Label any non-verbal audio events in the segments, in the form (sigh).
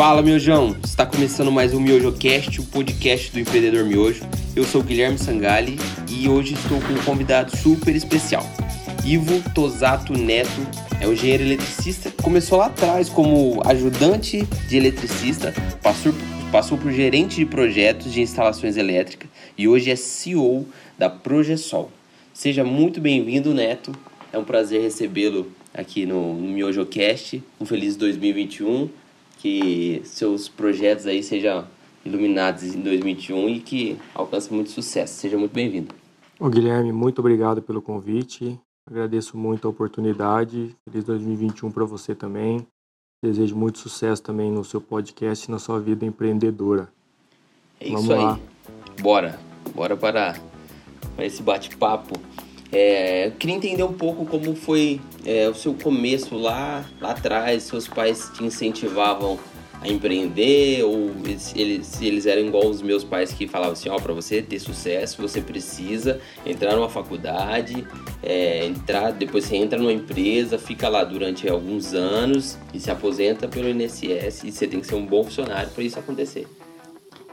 Fala, miojão! Está começando mais um MiojoCast, o podcast do empreendedor miojo. Eu sou Guilherme Sangali e hoje estou com um convidado super especial. Ivo Tosato Neto é um engenheiro eletricista, começou lá atrás como ajudante de eletricista, passou, passou por gerente de projetos de instalações elétricas e hoje é CEO da Progesol. Seja muito bem-vindo, Neto. É um prazer recebê-lo aqui no, no MiojoCast. Um feliz 2021. Que seus projetos aí sejam iluminados em 2021 e que alcancem muito sucesso. Seja muito bem-vindo. Guilherme, muito obrigado pelo convite. Agradeço muito a oportunidade. Feliz 2021 para você também. Desejo muito sucesso também no seu podcast e na sua vida empreendedora. É Vamos isso aí. Lá. Bora. Bora para, para esse bate-papo. É, queria entender um pouco como foi é, o seu começo lá, lá atrás. Seus pais te incentivavam a empreender ou eles, eles eram igual os meus pais que falavam assim, ó, oh, para você ter sucesso, você precisa entrar numa faculdade, é, entrar, depois você entra numa empresa, fica lá durante alguns anos e se aposenta pelo INSS e você tem que ser um bom funcionário para isso acontecer.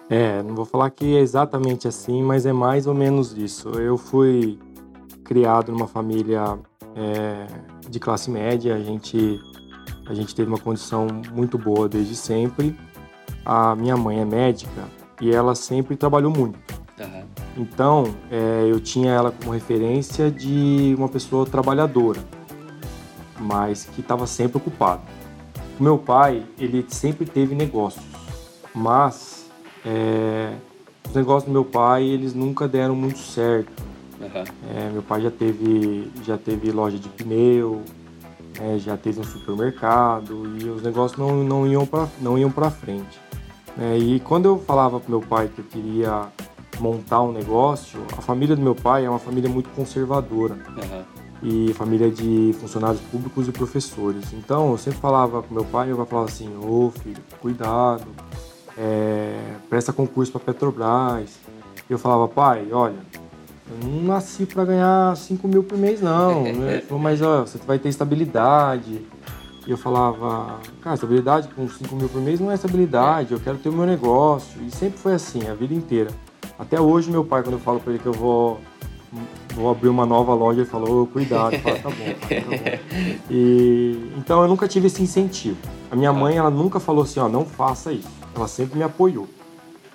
É, não vou falar que é exatamente assim, mas é mais ou menos isso. Eu fui criado numa família é, de classe média, a gente, a gente teve uma condição muito boa desde sempre. A minha mãe é médica e ela sempre trabalhou muito. Uhum. Então, é, eu tinha ela como referência de uma pessoa trabalhadora, mas que estava sempre ocupada. O meu pai, ele sempre teve negócios, mas é, os negócios do meu pai, eles nunca deram muito certo. Uhum. É, meu pai já teve, já teve loja de pneu, é, já teve um supermercado e os negócios não, não iam para não iam para frente. É, e quando eu falava para meu pai que eu queria montar um negócio, a família do meu pai é uma família muito conservadora. Uhum. E família de funcionários públicos e professores. Então eu sempre falava com meu pai, pai falava assim: Ô filho, cuidado, é, presta concurso para Petrobras. Eu falava, pai, olha, eu não nasci para ganhar 5 mil por mês, não. (laughs) Né? Falou, mas ó, você vai ter estabilidade. E eu falava, cara, estabilidade com 5 mil por mês não é estabilidade, eu quero ter o meu negócio. E sempre foi assim, a vida inteira. Até hoje, meu pai, quando eu falo para ele que eu vou, vou abrir uma nova loja, ele falou, oh, cuidado. Eu falo, tá bom, tá bom. E, então eu nunca tive esse incentivo. A minha mãe, ela nunca falou assim, ó, não faça isso. Ela sempre me apoiou.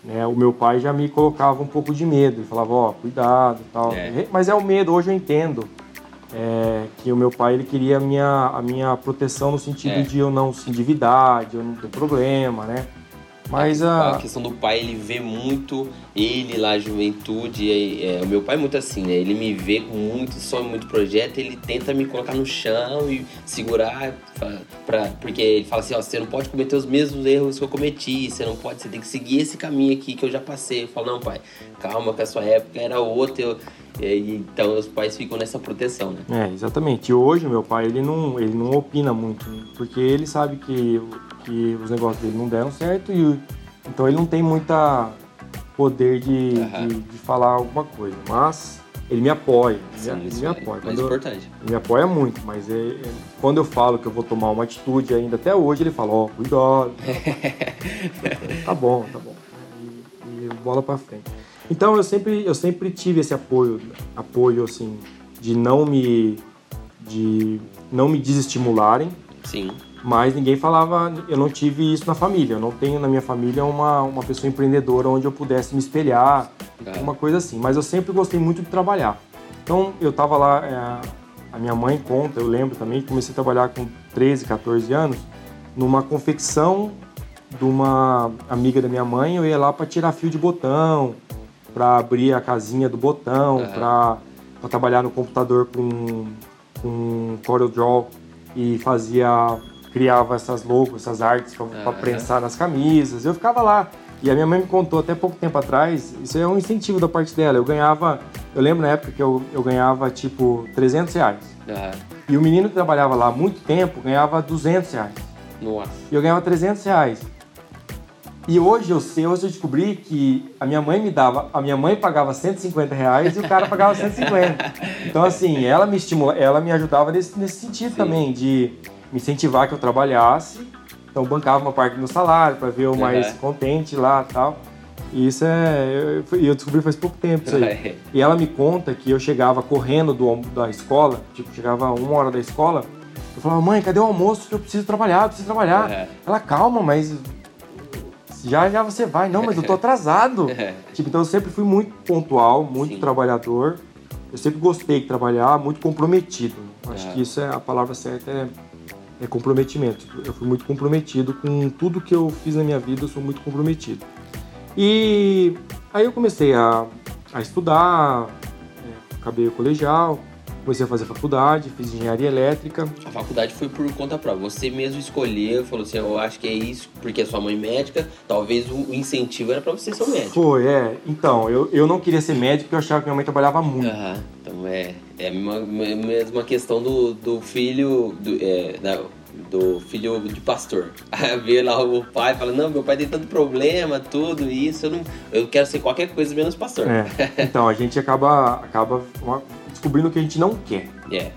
Né? O meu pai já me colocava um pouco de medo, ele falava, ó, oh, cuidado tal. É. Mas é o medo, hoje eu entendo. É, que o meu pai ele queria a minha, a minha proteção no sentido é. de eu não se endividar, de eu não ter problema, né? Mas a... a questão do pai, ele vê muito ele lá, a juventude. É, o meu pai é muito assim, né? Ele me vê com muito sonho, muito projeto, ele tenta me colocar no chão e segurar, pra, porque ele fala assim: ó, você não pode cometer os mesmos erros que eu cometi, você não pode, você tem que seguir esse caminho aqui que eu já passei. Eu falo: não, pai, calma, que a sua época era outra. Eu, então os pais ficam nessa proteção, né? É, exatamente. E hoje meu pai ele não, ele não opina muito, porque ele sabe que que os negócios dele não deram certo e então ele não tem muita poder de, uhum. de, de, falar alguma coisa, mas ele me apoia, Sim, ele, me apoia. É mais eu, importante. Ele me apoia muito, mas ele, ele, quando eu falo que eu vou tomar uma atitude ainda até hoje ele fala, ó, oh, cuidado. (laughs) tá bom, tá bom. E, e bola para frente. Então eu sempre eu sempre tive esse apoio, apoio assim de não me de não me desestimularem. Sim mas ninguém falava, eu não tive isso na família, eu não tenho na minha família uma, uma pessoa empreendedora onde eu pudesse me espelhar, é. uma coisa assim, mas eu sempre gostei muito de trabalhar. Então eu estava lá, é, a minha mãe conta, eu lembro também, comecei a trabalhar com 13, 14 anos, numa confecção de uma amiga da minha mãe, eu ia lá para tirar fio de botão, para abrir a casinha do botão, uhum. para trabalhar no computador com, com CorelDRAW e fazia criava essas logos, essas artes para uhum. prensar nas camisas. Eu ficava lá. E a minha mãe me contou até pouco tempo atrás, isso é um incentivo da parte dela. Eu ganhava, eu lembro na época que eu, eu ganhava tipo 300 reais. Uhum. E o menino que trabalhava lá há muito tempo ganhava 200 reais. Nossa. E eu ganhava 300 reais. E hoje eu sei, hoje eu descobri que a minha mãe me dava, a minha mãe pagava 150 reais e o cara pagava 150. Então assim, ela me estimula, ela me ajudava nesse, nesse sentido Sim. também, de me incentivar que eu trabalhasse Então bancava uma parte do meu salário para ver eu mais Uhum. contente lá tal. E isso é. Eu, eu descobri faz pouco tempo isso aí. E ela me conta que eu chegava correndo do, da escola, tipo, chegava uma hora da escola, eu falava, mãe, cadê o almoço? Que eu preciso trabalhar, eu preciso trabalhar. Uhum. Ela, calma, mas já já você vai. Não, mas eu tô atrasado. (laughs) tipo, então eu sempre fui muito pontual, muito Sim. trabalhador. Eu sempre gostei de trabalhar, muito comprometido. Acho É. que isso é a palavra certa é, é comprometimento. Eu fui muito comprometido com tudo que eu fiz na minha vida, eu sou muito comprometido. E aí eu comecei a, a estudar, é, acabei o colegial, comecei a fazer faculdade, fiz engenharia elétrica. A faculdade foi por conta própria. Você mesmo escolheu, falou assim, eu acho que é isso, porque é sua mãe médica, talvez o incentivo era pra você ser o médico. Foi, é. Então, eu, eu não queria ser médico porque eu achava que minha mãe trabalhava muito. Aham, então é, é a mesma, questão do, do filho do, é, do filho de pastor. (laughs) Aí vê lá o pai fala, não, meu pai tem tanto problema, tudo isso, eu não. Eu quero ser qualquer coisa menos pastor. É. (laughs) Então, a gente acaba, acaba uma- descobrindo o que a gente não quer. É.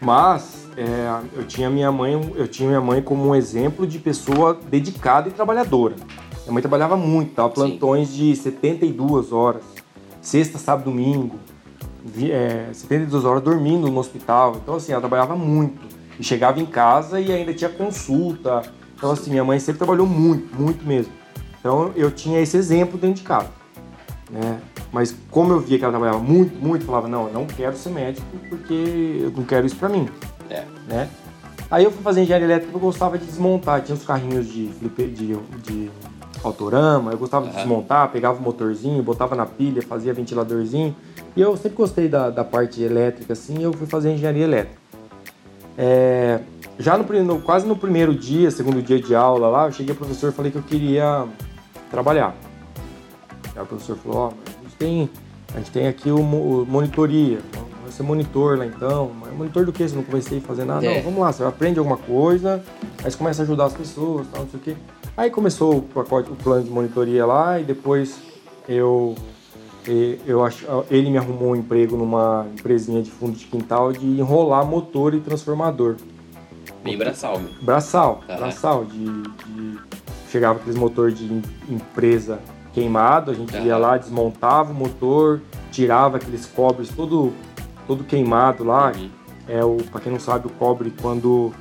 Mas é, eu tinha minha mãe, eu tinha minha mãe como um exemplo de pessoa dedicada e trabalhadora. Minha mãe trabalhava muito, Sim. plantões de 72 horas, sexta, sábado, domingo, é, 72 horas dormindo no hospital. Então assim, ela trabalhava muito e chegava em casa e ainda tinha consulta. Então assim, minha mãe sempre trabalhou muito, muito mesmo. Então eu tinha esse exemplo dentro de casa, né? Mas como eu via que ela trabalhava muito, muito, falava, não, eu não quero ser médico porque eu não quero isso pra mim, É. né? Aí eu fui fazer engenharia elétrica porque eu gostava de desmontar, tinha uns carrinhos de, flipe- de, de autorama, eu gostava de Aham. desmontar, pegava o motorzinho, botava na pilha, fazia ventiladorzinho. E eu sempre gostei da, da parte elétrica, assim, eu fui fazer engenharia elétrica. É, já no, no- quase no primeiro dia, segundo dia de aula lá, eu cheguei ao professor e falei que eu queria trabalhar. Aí o professor falou, ó, a gente tem, a gente tem aqui o, o monitoria, vai ser monitor lá então. Mas monitor do que? Você não comecei a fazer nada? É. Não, vamos lá, você aprende alguma coisa, aí você começa a ajudar as pessoas, tal, não sei o quê. Aí começou o pacote, o plano de monitoria lá e depois eu eu acho, ele me arrumou um emprego numa empresinha de fundo de quintal de enrolar motor e transformador. Bem braçal, meu. Braçal, Aham. braçal, de, de- Chegava aqueles motor de em- empresa queimado, a gente ia lá, desmontava o motor, tirava aqueles cobres todo, todo queimado lá. Uhum. É o, pra quem não sabe, o cobre quando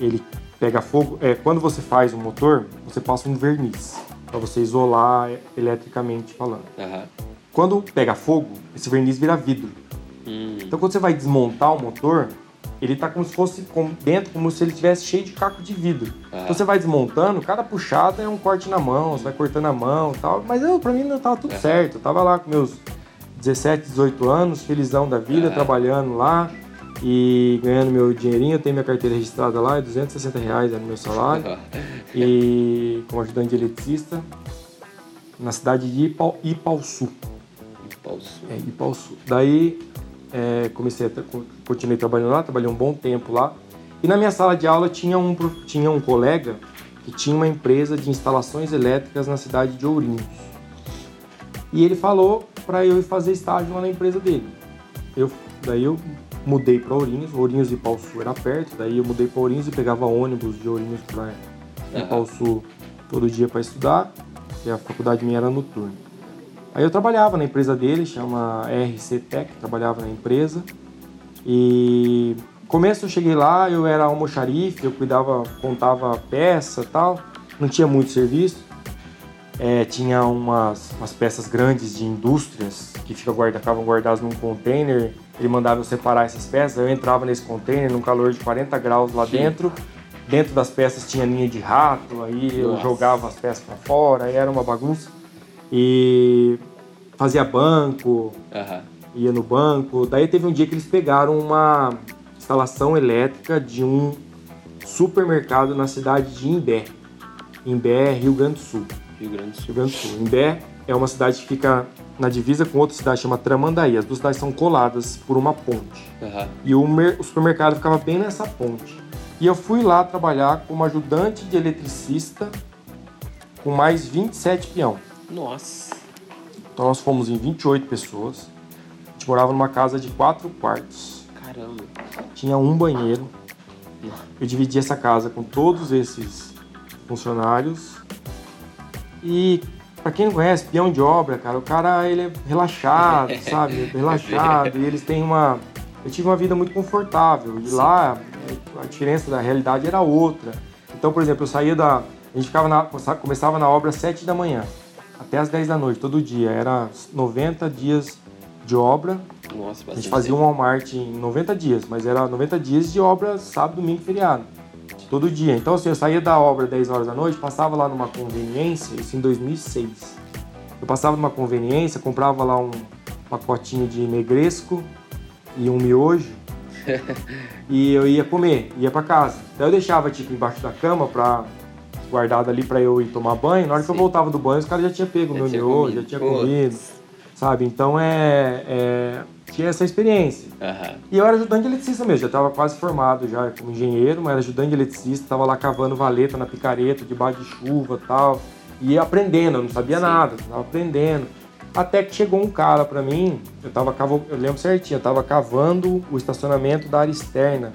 ele pega fogo, é quando você faz o motor, você passa um verniz para você isolar eletricamente falando. Aham. Quando pega fogo, esse verniz vira vidro. Hum. Então quando você vai desmontar o motor, ele tá como se fosse dentro, como se ele tivesse cheio de caco de vidro. Ah. Então você vai desmontando, cada puxada é um corte na mão, você vai cortando a mão e tal. Mas eu, pra mim não tava tudo É. certo. Eu tava lá com meus 17, 18 anos, felizão da vida, Aham. trabalhando lá e ganhando meu dinheirinho. Eu tenho minha carteira registrada lá, é 260 reais era o meu salário. (laughs) E como ajudante de eletricista na cidade de Ipau, Ipauçu. Pausa. É, Ipauçu. Daí é, comecei a continuei trabalhando lá, trabalhei um bom tempo lá. E na minha sala de aula tinha um, tinha um colega que tinha uma empresa de instalações elétricas na cidade de Ourinhos. E ele falou para eu ir fazer estágio lá na empresa dele. Eu, daí eu mudei para Ourinhos, Ourinhos e Ipauçu era perto, daí eu mudei para Ourinhos e pegava ônibus de Ourinhos para Aham. Ipauçu todo dia para estudar, e a faculdade minha era noturna. Aí eu trabalhava na empresa dele, chama RC Tech, trabalhava na empresa. E começo eu cheguei lá, eu era almoxarife, eu cuidava, contava peça tal, não tinha muito serviço. É, tinha umas, umas peças grandes de indústrias que fica guarda, ficavam guardadas num container. Ele mandava eu separar essas peças, eu entrava nesse container num calor de 40 graus lá Sim. dentro. Dentro das peças tinha linha de rato, aí eu Nossa. jogava as peças para fora, aí era uma bagunça. E fazia banco, Aham. ia no banco. Daí teve um dia que eles pegaram uma instalação elétrica de um supermercado na cidade de Imbé. Imbé, Rio Grande do Sul. Rio Grande do Rio Sul. Grande do Sul. Imbé é uma cidade que fica na divisa com outra cidade chama Tramandaí. As duas cidades são coladas por uma ponte. Aham. E o, o supermercado ficava bem nessa ponte. E eu fui lá trabalhar como ajudante de eletricista com mais 27 peão. Nossa. Então nós fomos em 28 pessoas. A gente morava numa casa de quatro quartos. Caramba. Tinha um banheiro. Eu dividi essa casa com todos esses funcionários. E para quem não conhece, peão de obra, cara, o cara ele é relaxado, (laughs) sabe? Relaxado. e eles têm uma. Eu tive uma vida muito confortável. E lá a diferença da realidade era outra. Então, por exemplo, eu saía da. A gente ficava na, começava na obra às 7 da manhã, até às 10 da noite, todo dia. Era 90 dias de obra. Nossa, a gente fazia um Walmart em 90 dias, mas era 90 dias de obra sábado, domingo e feriado. Todo dia. Então, assim, eu saía da obra às 10 horas da noite, passava lá numa conveniência, isso em 2006. Eu passava numa conveniência, comprava lá um pacotinho de negresco e um miojo (laughs) e eu ia comer, ia para casa. Daí eu deixava tipo embaixo da cama para guardado ali para eu ir tomar banho. Na hora Sim. que eu voltava do banho, os caras já tinham pego o meu miojo, já tinha comido, sabe? Então é, é, tinha essa experiência. Uhum. E eu era ajudante de eletricista mesmo, já estava quase formado já como engenheiro, mas era ajudante de eletricista, estava lá cavando valeta na picareta, debaixo de chuva, tal, e aprendendo, eu não sabia Sim. nada, estava aprendendo. Até que chegou um cara para mim, eu tava eu lembro certinho, eu tava cavando o estacionamento da área externa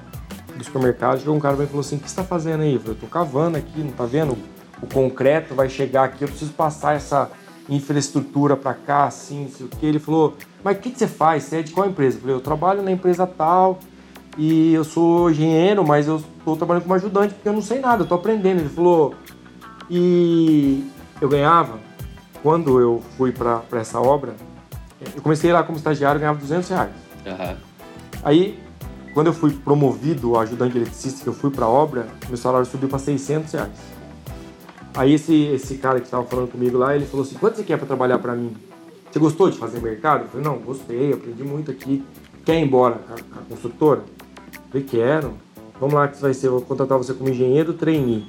do supermercado. Chegou um cara e falou assim: "O que você tá fazendo aí?" Eu falei: "Eu tô cavando aqui, não tá vendo? O concreto vai chegar aqui, eu preciso passar essa infraestrutura para cá, assim, não sei o que". Ele falou: "Mas o que, que você faz? Você é de qual empresa?" Eu falei: "Eu trabalho na empresa tal e eu sou engenheiro, mas eu tô trabalhando como ajudante porque eu não sei nada, eu tô aprendendo". Ele falou: "E eu ganhava quando eu fui para essa obra, eu comecei lá como estagiário e ganhava 200 reais. Uhum. Aí, quando eu fui promovido a ajudante eletricista, que eu fui para a obra, meu salário subiu para 600 reais. Aí esse, esse cara que estava falando comigo lá, ele falou assim, quanto você quer para trabalhar para mim? Você gostou de fazer mercado? Eu falei, não, gostei, aprendi muito aqui. Quer ir embora com a, a construtora? Eu falei, quero. Vamos lá que vai ser, vou contratar você como engenheiro trainee.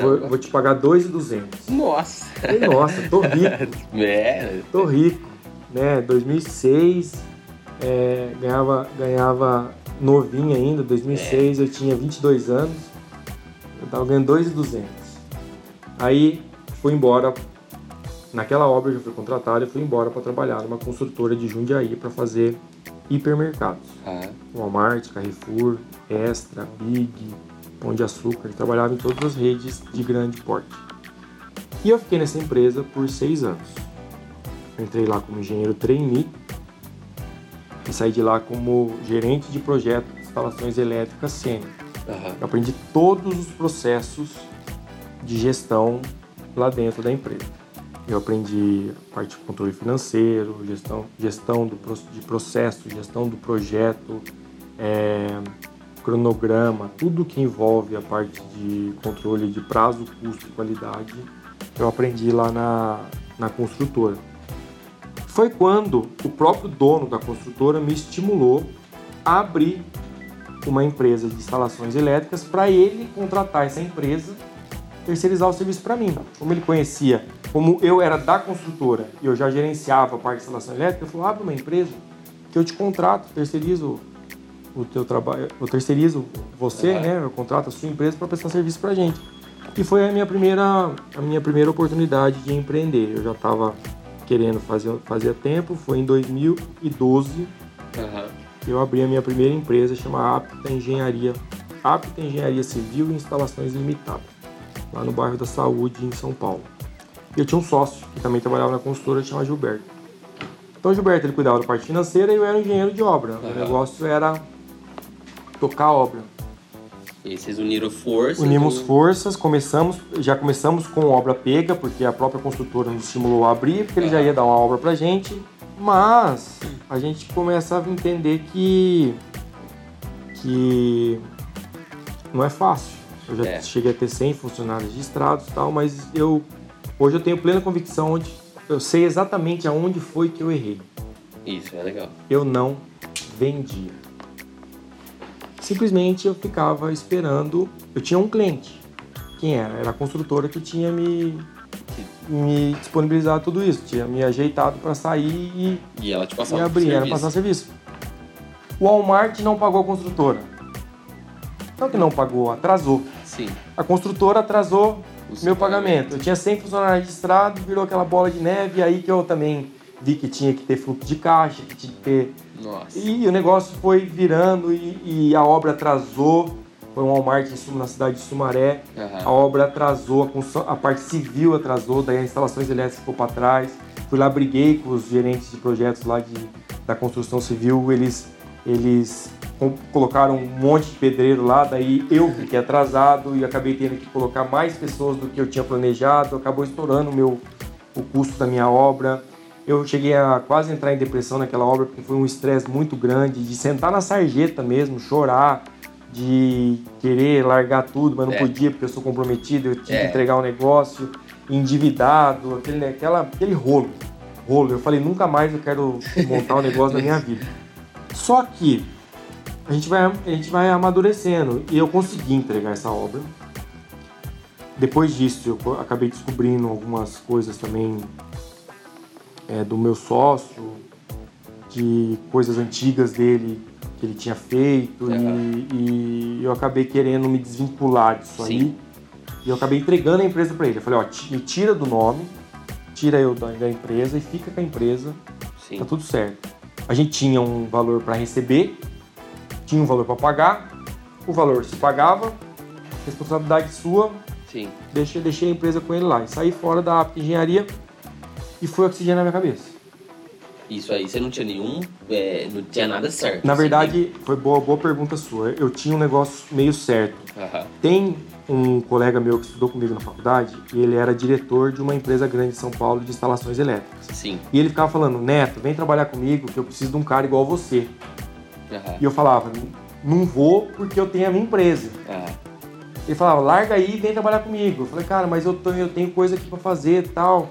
Vou, vou te pagar 2,200. Nossa! Falei, nossa, tô rico. (laughs) é. Tô rico. Né? 2006, é, ganhava, ganhava novinho ainda. 2006 é. eu tinha 22 anos. Eu tava ganhando 2,200. Aí fui embora. Naquela obra eu já fui contratado e fui embora para trabalhar numa construtora de Jundiaí para fazer hipermercados. Ah. Walmart, Carrefour, Extra, Big, Pão de Açúcar, trabalhava em todas as redes de grande porte. E eu fiquei nessa empresa por seis anos. entrei lá como engenheiro trainee e saí de lá como gerente de projeto de instalações elétricas sênior. Uhum. Eu aprendi todos os processos de gestão lá dentro da empresa. Eu aprendi a parte de controle financeiro, gestão, gestão do, de processo, gestão do projeto, é, cronograma, tudo que envolve a parte de controle de prazo, custo e qualidade, eu aprendi lá na, na construtora. Foi quando o próprio dono da construtora me estimulou a abrir uma empresa de instalações elétricas para ele contratar essa empresa, terceirizar o serviço para mim. Como ele conhecia, como eu era da construtora e eu já gerenciava a parte de instalação elétrica, ele falou: abre uma empresa que eu te contrato, terceirizo o teu trabalho, eu terceirizo você, uhum. né, eu contrato a sua empresa para prestar serviço para gente. E foi a minha primeira, a minha primeira oportunidade de empreender. Eu já estava querendo fazer fazia tempo, foi em 2012 uhum. que eu abri a minha primeira empresa, chama Apta Engenharia, Apta Engenharia Civil e Instalações Limitadas, lá no bairro da Saúde, em São Paulo. E eu tinha um sócio que também trabalhava na construtora, chama Gilberto. Então o Gilberto ele cuidava da parte financeira e eu era engenheiro de obra. Uhum. O negócio era tocar obra. E vocês uniram forças? Unimos ou... forças, começamos, já começamos com obra pega, porque a própria construtora nos estimulou a abrir, porque ele já ia dar uma obra pra gente. Mas a gente começa a entender que que não é fácil. Eu já é. cheguei a ter 100 funcionários registrados e tal, mas eu hoje eu tenho plena convicção onde eu sei exatamente aonde foi que eu errei. Isso é legal. Eu não vendia simplesmente eu ficava esperando. Eu tinha um cliente. Quem era? Era a construtora que tinha me, me disponibilizado tudo isso, tinha me ajeitado para sair e, e ela te passava e abrir, era passar serviço. O Walmart não pagou a construtora. Não que não pagou, atrasou. Sim. A construtora atrasou o meu pagamento. Eu tinha 100 funcionários registrados, virou aquela bola de neve, aí que eu também vi que tinha que ter fluxo de caixa, que tinha que ter nossa. E o negócio foi virando e, e a obra atrasou. foi um Walmart na cidade de Sumaré. Aham. A obra atrasou, a, a parte civil atrasou, daí as instalações elétricas ficou para trás. Fui lá, briguei com os gerentes de projetos lá de, da construção civil, eles, eles colocaram um monte de pedreiro lá, daí eu fiquei atrasado e acabei tendo que colocar mais pessoas do que eu tinha planejado, acabou estourando o meu, o custo da minha obra. Eu cheguei a quase entrar em depressão naquela obra porque foi um estresse muito grande, de sentar na sarjeta mesmo, chorar, de querer largar tudo, mas não É. podia porque eu sou comprometido, eu tinha É. que entregar um negócio, endividado, aquele, aquela, aquele rolo. Rolo. Eu falei, nunca mais eu quero montar um negócio na minha (laughs) vida. Só que a gente vai, a gente vai amadurecendo e eu consegui entregar essa obra. Depois disso, eu acabei descobrindo algumas coisas também é, do meu sócio, de coisas antigas dele que ele tinha feito Aham. e, e eu acabei querendo me desvincular disso Sim. aí. E eu acabei entregando a empresa para ele. Eu falei, ó, me tira do nome, tira eu da, da empresa e fica com a empresa, Sim. tá tudo certo. A gente tinha um valor para receber, tinha um valor para pagar, o valor se pagava, responsabilidade sua, Sim. deixei, deixei a empresa com ele lá. E saí fora da Apta Engenharia e foi oxigênio na minha cabeça. Isso aí, você não tinha nenhum. é, não tinha nada certo. Na assim, verdade, foi boa, boa pergunta sua. Eu tinha um negócio meio certo. né? Aham. Tem um colega meu que estudou comigo na faculdade e ele era diretor de uma empresa grande de São Paulo de instalações elétricas. Sim. E ele ficava falando, Neto, vem trabalhar comigo que eu preciso de um cara igual você. Aham. E eu falava, não vou porque eu tenho a minha empresa. Aham. Ele falava, larga aí e vem trabalhar comigo. Eu falei, cara, mas eu, tô, eu tenho coisa aqui pra fazer e tal.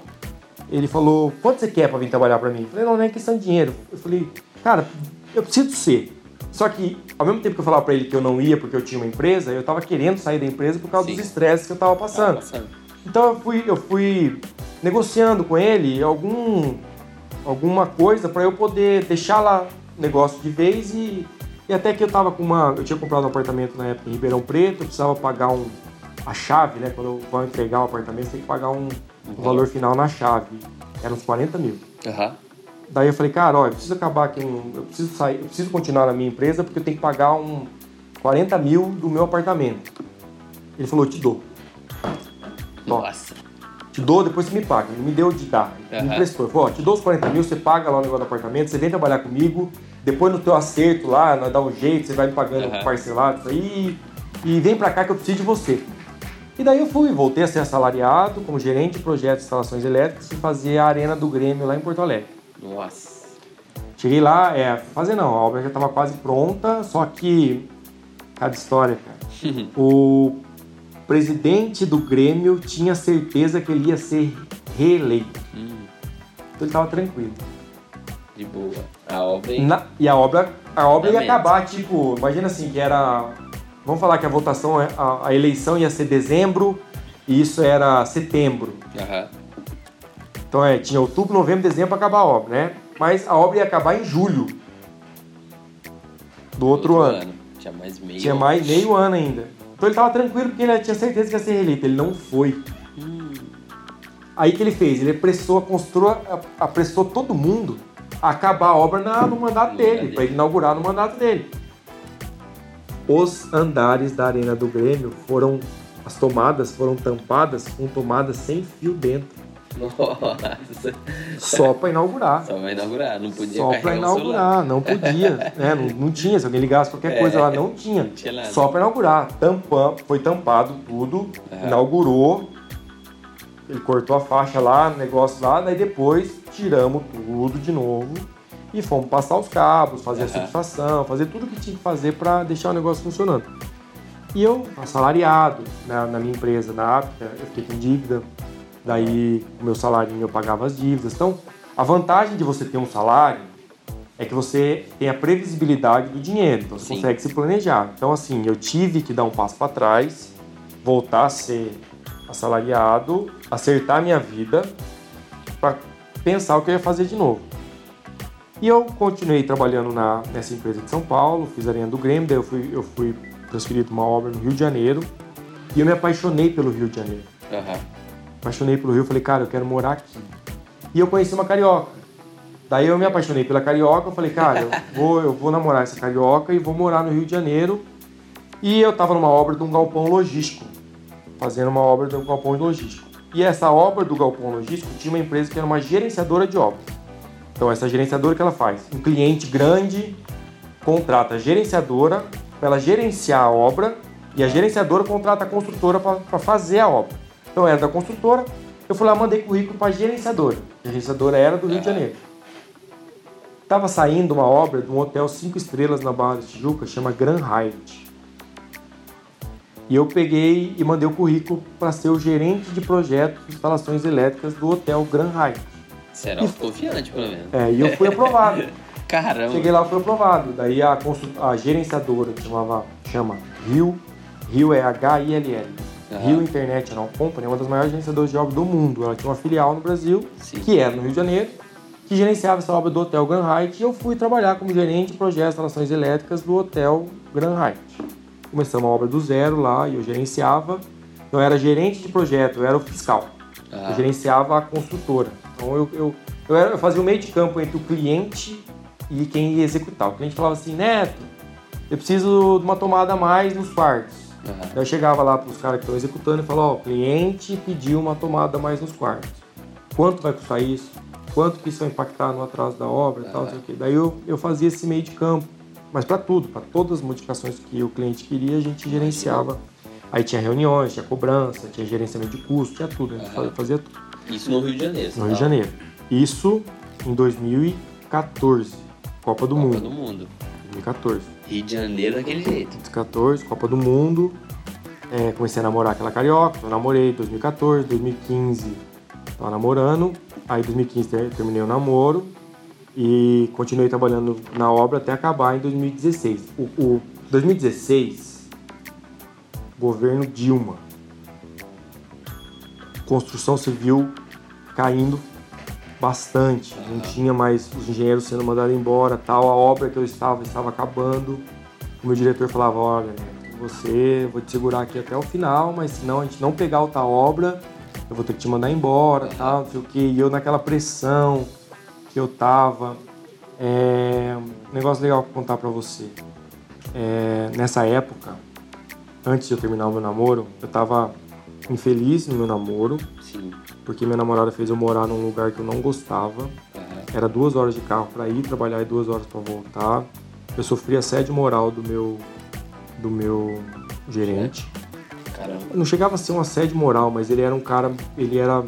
Ele falou, quanto você quer pra vir trabalhar pra mim? Eu falei, não, não é questão de dinheiro. Eu falei, cara, eu preciso ser. Só que, ao mesmo tempo que eu falava pra ele que eu não ia porque eu tinha uma empresa, eu tava querendo sair da empresa por causa Sim. dos estresses que eu tava passando. passando. Então eu fui, eu fui negociando com ele algum, alguma coisa para eu poder deixar lá o negócio de vez e, e até que eu tava com uma. Eu tinha comprado um apartamento na época em Ribeirão Preto, eu precisava pagar um, a chave, né? Quando eu vou entregar o apartamento, você tem que pagar um, um valor final na chave. Era uns 40 mil. Aham. Daí eu falei, cara, olha, eu preciso acabar aqui, eu preciso sair, eu preciso continuar na minha empresa porque eu tenho que pagar um 40 mil do meu apartamento. Ele falou, eu te dou. Nossa. Te dou, depois você me paga. Ele me deu de dar. Ele me emprestou. Ele falou, ó, te dou os 40 mil, você paga lá o negócio do apartamento, você vem trabalhar comigo, depois no teu acerto lá, dá um jeito, você vai me pagando Aham. parcelado isso aí, e vem pra cá que eu preciso de você. E daí eu fui, voltei a ser assalariado como gerente de projetos de instalações elétricas e fazer a arena do Grêmio lá em Porto Alegre. Nossa. Cheguei lá, é, fazer não, a obra já estava quase pronta, só que cada história, cara. (laughs) o presidente do Grêmio tinha certeza que ele ia ser reeleito. Hum, Então ele tava tranquilo. de boa. A obra aí. Na- e a obra, a obra ia acabar, tipo, imagina assim, que era. Vamos falar que a votação, é- a, a eleição ia ser dezembro e isso era setembro. Aham. Então é, tinha outubro, novembro, dezembro para acabar a obra, né? Mas a obra ia acabar em julho do outro, ano. Tinha mais meio. Tinha mais meio ano ainda. Então ele tava tranquilo porque ele tinha certeza que ia ser reeleito. Ele não foi. Hum, Aí que ele fez? Ele apressou, a- apressou todo mundo a acabar a obra na- no mandato No dele, para ele inaugurar no mandato dele. Os andares da Arena do Grêmio foram. As tomadas foram tampadas com tomadas sem fio dentro. Nossa. Só para inaugurar. Só vai inaugurar. Não podia Só para inaugurar, não podia, né? Não, não tinha, se alguém ligasse qualquer É. coisa lá, não tinha. Não tinha. Só para inaugurar. Tampa, foi tampado tudo, Aham. inaugurou. Ele cortou a faixa lá, negócio lá, daí depois tiramos tudo de novo e fomos passar os cabos, fazer a Aham. subestação, fazer tudo que tinha que fazer para deixar o negócio funcionando. E eu, assalariado na, na minha empresa, na África, eu fiquei com dívida. Daí, o meu salário eu pagava as dívidas. Então, a vantagem de você ter um salário é que você tem a previsibilidade do dinheiro. Então, você Sim. consegue se planejar. Então, assim, eu tive que dar um passo para trás, voltar a ser assalariado, acertar a minha vida para pensar o que eu ia fazer de novo. E eu continuei trabalhando na, nessa empresa de São Paulo, fiz a Arena do Grêmio, daí eu fui, eu fui transferido para uma obra no Rio de Janeiro e eu me apaixonei pelo Rio de Janeiro. Aham. Apaixonei pelo Rio, falei, cara, eu quero morar aqui. E eu conheci uma carioca. Daí eu me apaixonei pela carioca, eu falei, cara, eu (laughs) vou, eu vou namorar essa carioca e vou morar no Rio de Janeiro E eu estava numa obra de um galpão logístico, fazendo uma obra de um galpão logístico. E essa obra do galpão logístico tinha uma empresa que era uma gerenciadora de obras. Então, essa gerenciadora que ela faz? Um cliente grande contrata a gerenciadora para ela gerenciar a obra e a gerenciadora contrata a construtora para fazer a obra. Então, era da construtora, eu fui lá mandei currículo para a gerenciadora. A gerenciadora era do Rio de Janeiro. Estava saindo uma obra de um hotel cinco estrelas na Barra da Tijuca, chama Grand Hyatt. E eu peguei e mandei o currículo para ser o gerente de projetos de instalações elétricas do hotel Grand Hyatt. Você era confiante, pelo menos. É, e eu fui aprovado. (laughs) Caramba. Cheguei lá, fui aprovado. Daí a, a gerenciadora, que chamava, chama Rio, Rio é H-I-L-L. Uhum. Rio International Company é uma das maiores gerenciadoras de obra do mundo. Ela tinha uma filial no Brasil, Sim. que era no Rio de Janeiro, que gerenciava essa obra do Hotel Grand Hyatt. E eu fui trabalhar como gerente de projetos de instalações elétricas do Hotel Grand Hyatt. Começamos a obra do zero lá e eu gerenciava. Eu era gerente de projeto, eu era o fiscal. Ah. Eu gerenciava a construtora. Então eu, eu, eu, era, eu fazia o meio de campo entre o cliente e quem ia executar. O cliente falava assim, Neto, eu preciso de uma tomada a mais nos quartos. Uhum. eu chegava lá para os caras que estão executando e falava, ó, o cliente pediu uma tomada a mais nos quartos. Quanto vai custar isso? Quanto que isso vai impactar no atraso da obra e tal, não sei o quê. Daí eu, eu fazia esse meio de campo. Mas para tudo, para todas as modificações que o cliente queria, a gente gerenciava. Aí tinha reuniões, tinha cobrança, tinha gerenciamento de custo, tinha tudo, a gente uhum. fazia tudo. Isso no Rio de Janeiro. No Rio de Janeiro. Isso em 2014, Copa do Copa Mundo. do Mundo. 2014. Rio de Janeiro daquele jeito. 2014, Copa do Mundo. É, comecei a namorar aquela carioca, eu namorei 2014, 2015 tava namorando. Aí 2015 terminei o namoro e continuei trabalhando na obra até acabar em 2016. O, o 2016, governo Dilma, construção civil caindo bastante, não tinha mais os engenheiros sendo mandados embora, tal, a obra que eu estava estava acabando. O meu diretor falava, olha, você vou te segurar aqui até o final, mas se não a gente não pegar outra obra, eu vou ter que te mandar embora, tal, não sei o que. E eu naquela pressão que eu tava, é, um negócio legal pra contar para você. É, nessa época, antes de eu terminar o meu namoro, eu tava infeliz no meu namoro, Sim. porque minha namorada fez eu morar num lugar que eu não gostava. Uhum. Era duas horas de carro para ir trabalhar e duas horas para voltar. Eu sofri assédio moral do meu do meu gerente. Caramba. Não chegava a ser um assédio moral, mas ele era um cara, ele era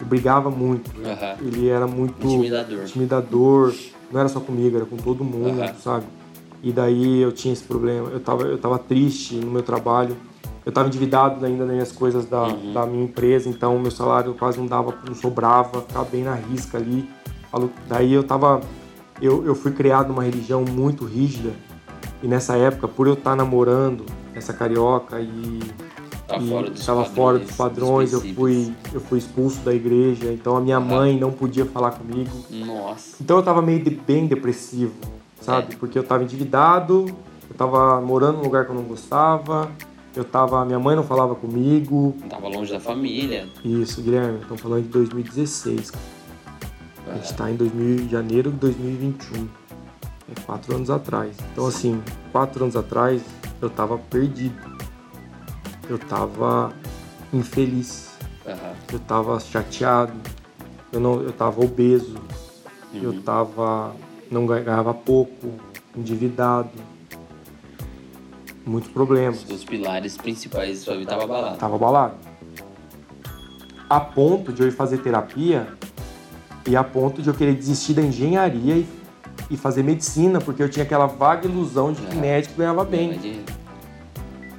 brigava muito. Uhum. Ele era muito intimidador. intimidador. Não era só comigo, era com todo mundo, uhum. sabe? E daí eu tinha esse problema. Eu tava, eu tava triste no meu trabalho eu estava endividado ainda nas minhas coisas da, uhum. da minha empresa, então meu salário quase não dava, não sobrava, ficava bem na risca ali. Daí eu tava, eu, eu fui criado numa religião muito rígida e nessa época, por eu estar tá namorando essa carioca e tá fora dos estava fora dos padrões, eu fui, eu fui expulso da igreja, então a minha uhum. mãe não podia falar comigo. Nossa. Então eu estava meio de, bem depressivo, sabe? É. Porque eu estava endividado, eu estava morando num lugar que eu não gostava, eu tava. Minha mãe não falava comigo. Tava longe da família. Isso, Guilherme, estamos falando de 2016. A gente tá em 2000, janeiro de 2021. É quatro anos atrás. Então, assim, quatro anos atrás eu tava perdido. Eu tava infeliz. Uhum. Eu tava chateado. Eu, não, eu tava obeso. Uhum. Eu tava. Não ganhava pouco, endividado muitos problemas. Os pilares principais da sua vida estavam abalados. Tava abalado. A ponto de eu ir fazer terapia e a ponto de eu querer desistir da engenharia e, e fazer medicina, porque eu tinha aquela vaga ilusão de que é. médico ganhava bem.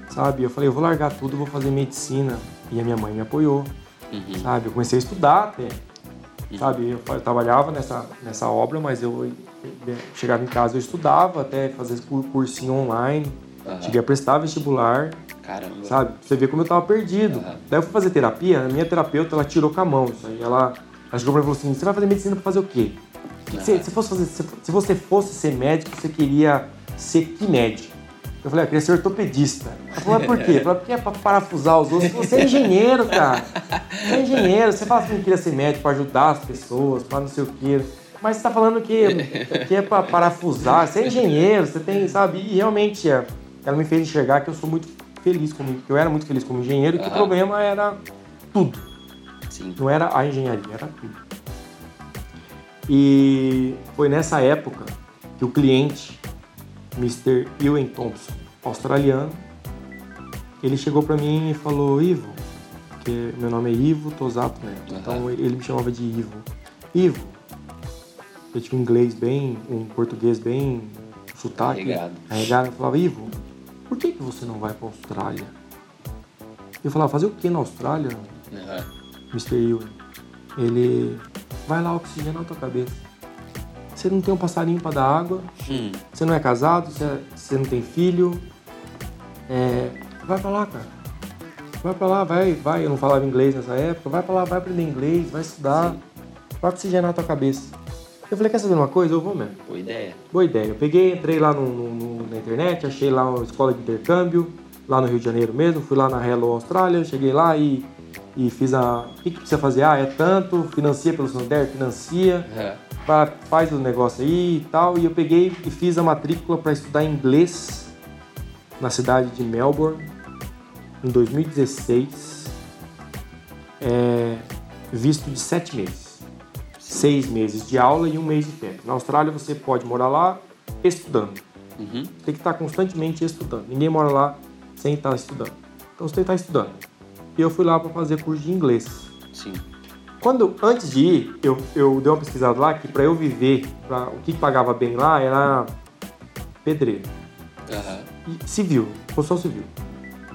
Sabe? Eu falei, eu vou largar tudo, vou fazer medicina. E a minha mãe me apoiou. Uhum. Sabe? Eu comecei a estudar até. Uhum. Sabe? Eu, eu, trabalhava nessa, nessa obra, mas eu, eu chegava em casa, eu estudava até fazer cursinho online. Uhum. Cheguei a prestar vestibular. Caramba. Sabe? Você vê como eu tava perdido. Uhum. Daí eu fui fazer terapia, a minha terapeuta, ela tirou com a mão. Ela, ela chegou pra mim e falou assim, você vai fazer medicina pra fazer o quê? Uhum. Se, se, fosse fazer, se, se, você fosse ser médico, você queria ser que médico? Eu falei, ah, eu queria ser ortopedista. Ela falou, mas por quê? Eu falei, porque é pra parafusar os ossos. Você é engenheiro, cara. Você é engenheiro. Você fala que queria ser médico pra ajudar as pessoas, pra não sei o quê. Mas você tá falando que, que é pra parafusar. Você é engenheiro, você tem, sabe? E realmente é ela me fez enxergar que eu sou muito feliz como que eu era muito feliz como engenheiro e que o problema era tudo. Sim. Não era a engenharia, era tudo. E foi nessa época que o cliente, Mr. Ewan Thompson, australiano, ele chegou para mim e falou: Ivo, que meu nome é Ivo Tosato Neto, uhum. então ele me chamava de Ivo. Ivo, eu tinha um inglês bem, um português bem sotaque. Carregado. Carregado. Eu falava: Ivo, por que, que você não vai para Austrália? Eu falava: fazer o que na Austrália, uhum. Mr. Ewan? Ele vai lá oxigenar a tua cabeça. Você não tem um passarinho para dar água, hum. você não é casado, você, você não tem filho. É, vai para lá, cara. Vai para lá, vai, vai. Eu não falava inglês nessa época. Vai para lá, vai aprender inglês, vai estudar, Sim. vai oxigenar a tua cabeça. Eu falei, quer saber uma coisa? Eu vou mesmo. Boa ideia. Boa ideia. Eu peguei, entrei lá no, no, na internet, achei lá uma escola de intercâmbio, lá no Rio de Janeiro mesmo. Fui lá na Hello Austrália, cheguei lá e e fiz a. O que, que precisa fazer? Ah, é tanto, financia pelo Santander, financia, é. pra, faz o negócio aí e tal. E eu peguei e fiz a matrícula para estudar inglês na cidade de Melbourne em 2016. É, visto de sete meses. Seis meses de aula e um mês de tempo. Na Austrália você pode morar lá estudando. Uhum. Tem que estar constantemente estudando. Ninguém mora lá sem estar estudando. Então você tem que estar estudando e eu fui lá para fazer curso de inglês. Sim. Quando, antes de ir, eu, eu dei uma pesquisada lá que para eu viver, pra, o que pagava bem lá era pedreiro. Uhum. Civil, construção civil.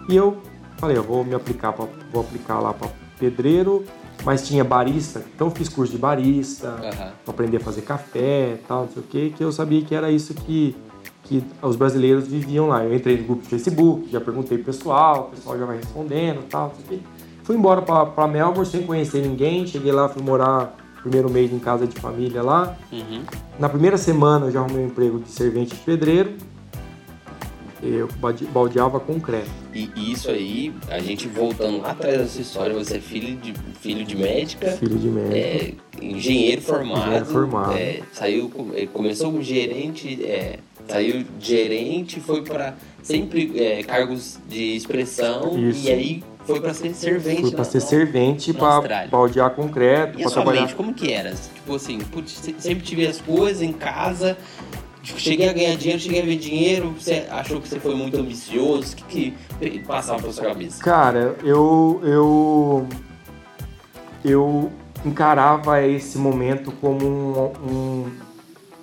E eu falei, eu vou me aplicar, pra, vou aplicar lá para pedreiro, mas tinha barista, então eu fiz curso de barista, uhum. aprender a fazer café e tal, não sei o que, que eu sabia que era isso que que os brasileiros viviam lá. Eu entrei no grupo de Facebook, já perguntei pro pessoal, o pessoal já vai respondendo e tal. Fui embora para Melbourne sem conhecer ninguém, cheguei lá, fui morar primeiro mês em casa de família lá. Uhum. Na primeira semana eu já arrumei um emprego de servente de pedreiro. Eu baldeava concreto. E isso aí, a gente voltando lá atrás dessa história, você é filho de, filho de médica. Filho de médica. É, engenheiro formado. Engenheiro formado. É, saiu, começou como gerente é, Saiu gerente, foi para sempre é, cargos de expressão Isso. e aí foi para ser servente. Foi para ser servente, para baldear concreto, para trabalhar. Mente, como que era? Tipo assim, putz, sempre tive as coisas em casa, cheguei a ganhar dinheiro, cheguei a ver dinheiro, você achou que você foi muito ambicioso? O que, que passava pela sua cabeça? Cara, eu, eu, eu encarava esse momento como um, um,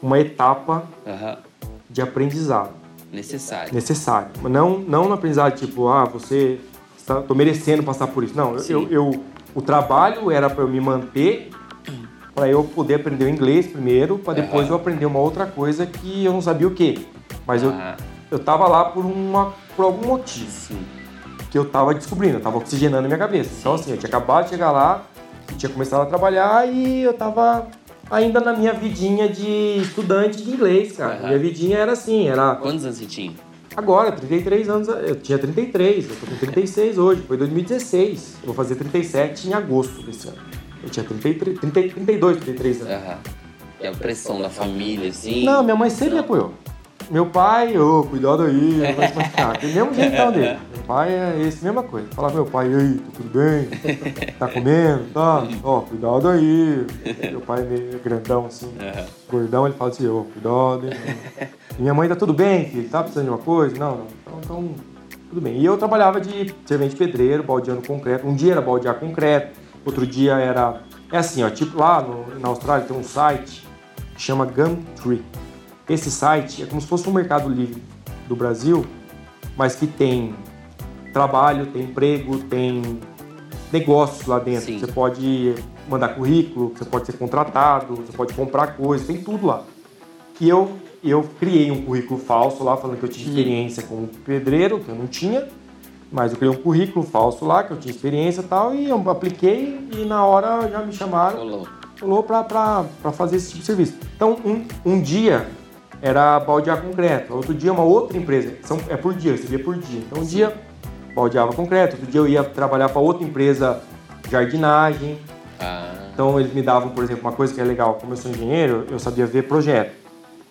uma etapa uhum de aprendizado. Necessário. Necessário. Não, não no aprendizado tipo, ah, você está, tô merecendo passar por isso. Não, eu, eu, o trabalho era para eu me manter, para eu poder aprender o inglês primeiro, para depois uhum. eu aprender uma outra coisa que eu não sabia o que. Mas uhum. eu, eu tava lá por, uma, por algum motivo. Sim. Que eu tava descobrindo, eu tava oxigenando a minha cabeça. Então, assim, eu tinha acabado de chegar lá, tinha começado a trabalhar e eu tava ainda na minha vidinha de estudante de inglês, cara. Uhum. Minha vidinha era assim, era... Quantos anos você tinha? Agora, 33 anos, eu tinha 33, eu tô com 36 hoje, foi 2016. Eu vou fazer 37 em agosto desse ano. Eu tinha 33, 30, 32, 33 anos. Uhum. E a pressão da família, assim? Não, minha mãe sempre me apoiou. Meu pai, ô, oh, cuidado aí, vai se machucar. Tem mesmo jeitão dele. Meu pai é esse, mesma coisa. Fala meu pai, e aí, tá tudo bem? Tá comendo? Tá? Ó, oh, cuidado aí. Meu pai é meio grandão assim, uhum. gordão, ele fala assim, ô, oh, cuidado. Hein? E minha mãe, tá tudo bem, filho? Tá precisando de uma coisa? Não, não. Então, então, tudo bem. E eu trabalhava de servente pedreiro, baldeando concreto. Um dia era baldear concreto, outro dia era... É assim, ó, tipo lá no, na Austrália tem um site que chama Gumtree esse site é como se fosse um mercado livre do Brasil, mas que tem trabalho, tem emprego, tem negócios lá dentro. Sim. Você pode mandar currículo, você pode ser contratado, você pode comprar coisas, tem tudo lá. E eu, eu criei um currículo falso lá, falando que eu tinha experiência como pedreiro, que eu não tinha, mas eu criei um currículo falso lá, que eu tinha experiência e tal, e eu apliquei e na hora já me chamaram. Rolou. Rolou para fazer esse tipo de serviço. Então, um, um dia era baldear concreto. Outro dia, uma outra empresa, são, é por dia, você via por dia. Então, um dia baldeava concreto, outro dia eu ia trabalhar para outra empresa jardinagem. Ah. Então, eles me davam, por exemplo, uma coisa que é legal, como eu sou engenheiro, eu sabia ver projeto.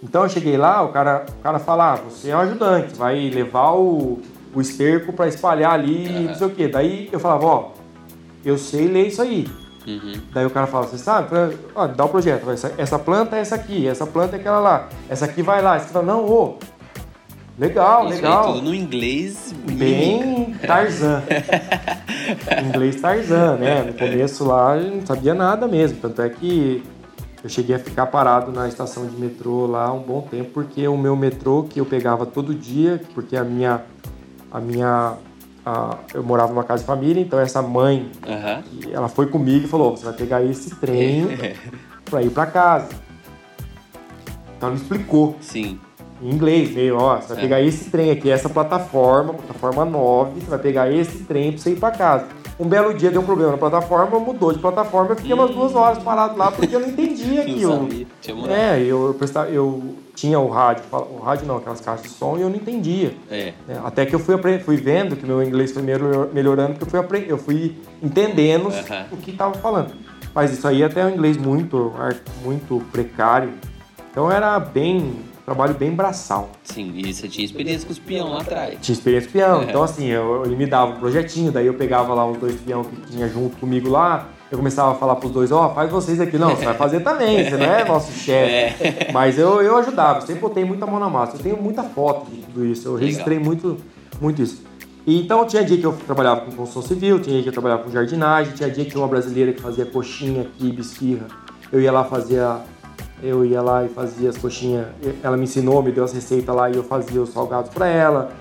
Então eu cheguei lá, o cara, o cara fala, ah, você é um ajudante, vai levar o, o esterco para espalhar ali, uhum. não sei o quê. Daí eu falava, ó, eu sei ler isso aí. Uhum. Daí o cara fala, você sabe? Ó, dá o projeto, essa, essa, planta é essa aqui, essa planta é aquela lá, essa aqui vai lá. Você fala, não, ô, legal, isso legal. Aí tudo no inglês. Bem Tarzan. (laughs) inglês Tarzan, né? No começo lá eu não sabia nada mesmo, tanto é que eu cheguei a ficar parado na estação de metrô lá um bom tempo, porque o meu metrô que eu pegava todo dia, porque a minha, a minha a, eu morava numa casa de família, então essa mãe, uhum. ela foi comigo e falou: você vai pegar esse trem (laughs) para ir para casa. Então ela me explicou. Sim. Em inglês, meio, ó, você vai é. pegar esse trem aqui, essa plataforma, plataforma 9, você vai pegar esse trem para você ir para casa. Um belo dia deu um problema na plataforma, mudou de plataforma, eu fiquei umas duas horas parado lá porque eu não entendia (laughs) aquilo. É, eu, eu, eu tinha o rádio, o rádio não, aquelas caixas de som, e eu não entendia. É. É, até que eu fui, fui vendo que meu inglês foi melhorando, porque eu fui, eu fui entendendo o que estava falando. Mas isso aí até é um inglês muito, muito precário. Então era bem trabalho bem braçal. Sim, e você tinha experiência com os peão lá atrás. Tinha experiência com peão. É. Então, assim, eu, ele me dava um projetinho, daí eu pegava lá os dois peão que tinha junto comigo lá, eu começava a falar pros dois, ó, oh, faz vocês aqui. Não, você vai fazer também, você não é (laughs) nosso chefe. É. Mas eu, eu ajudava, sempre botei muita mão na massa. Eu tenho muita foto de tudo isso, eu registrei muito, muito isso. E, então tinha dia que eu trabalhava com construção civil, tinha dia que eu trabalhava com jardinagem, tinha dia que tinha uma brasileira que fazia coxinha, quibe, esfirra. Eu ia lá fazer eu ia lá e fazia as coxinhas. Ela me ensinou, me deu as receitas lá e eu fazia os salgados para ela.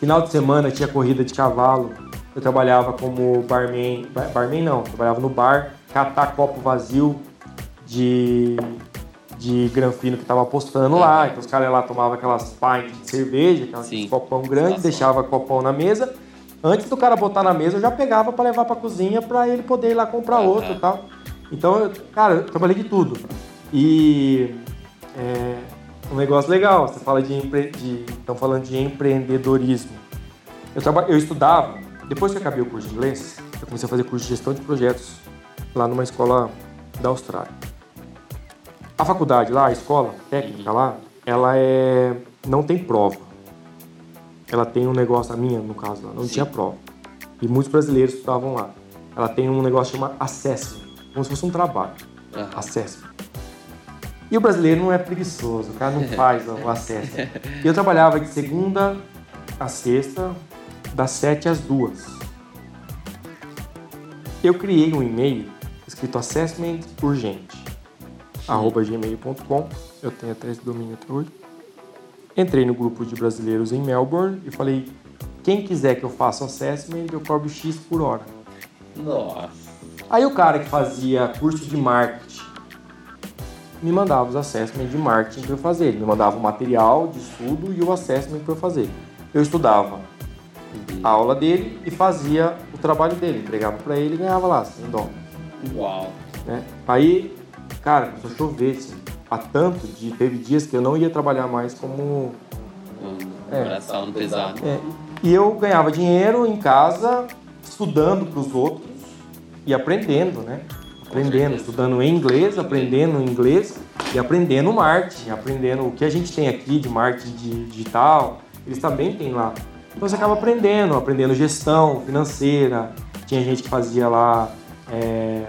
Final de semana tinha corrida de cavalo. Eu trabalhava como barman, barman não, trabalhava no bar, catar copo vazio de, de granfino que tava apostando lá. Então os caras lá tomavam aquelas pints de cerveja, aqueles copão grande, deixava copão na mesa. Antes do cara botar na mesa, eu já pegava para levar para cozinha para ele poder ir lá comprar uhum. outro e tal. Então, eu, cara, eu trabalhei de tudo. E é, um negócio legal, você fala de, empre... de estão falando de empreendedorismo. Eu, traba... eu estudava, depois que eu acabei o curso de inglês, eu comecei a fazer curso de gestão de projetos lá numa escola da Austrália. A faculdade lá, a escola técnica lá, ela é não tem prova. Ela tem um negócio, a minha no caso lá, não Sim. tinha prova. E muitos brasileiros estudavam lá. Ela tem um negócio chamado assessment, como se fosse um trabalho. Uhum. Assessment. E o brasileiro não é preguiçoso, o cara não (laughs) faz o acesso. E eu trabalhava de segunda a sexta, das sete às duas. Eu criei um e-mail escrito assessment urgente, arroba gmail.com. Eu tenho até esse domínio até hoje. Entrei no grupo de brasileiros em Melbourne e falei: quem quiser que eu faça o assessment, eu cobro X por hora. Nossa. Aí o cara que fazia curso de marketing me mandava os assessment de marketing para eu fazer. Ele me mandava o material de estudo e o assessment para eu fazer. Eu estudava a aula dele e fazia o trabalho dele. Entregava para ele e ganhava lá 100 dólares. Uau! Né? Aí, cara, começou a chover. Assim, a tanto de... Teve dias que eu não ia trabalhar mais como... Um é, coração pesado. É, e eu ganhava dinheiro em casa, estudando para os outros e aprendendo, né? aprendendo, estudando em inglês, aprendendo inglês e aprendendo marketing, aprendendo o que a gente tem aqui de marketing digital, eles também têm lá. Então você acaba aprendendo, aprendendo gestão financeira, tinha gente que fazia lá é,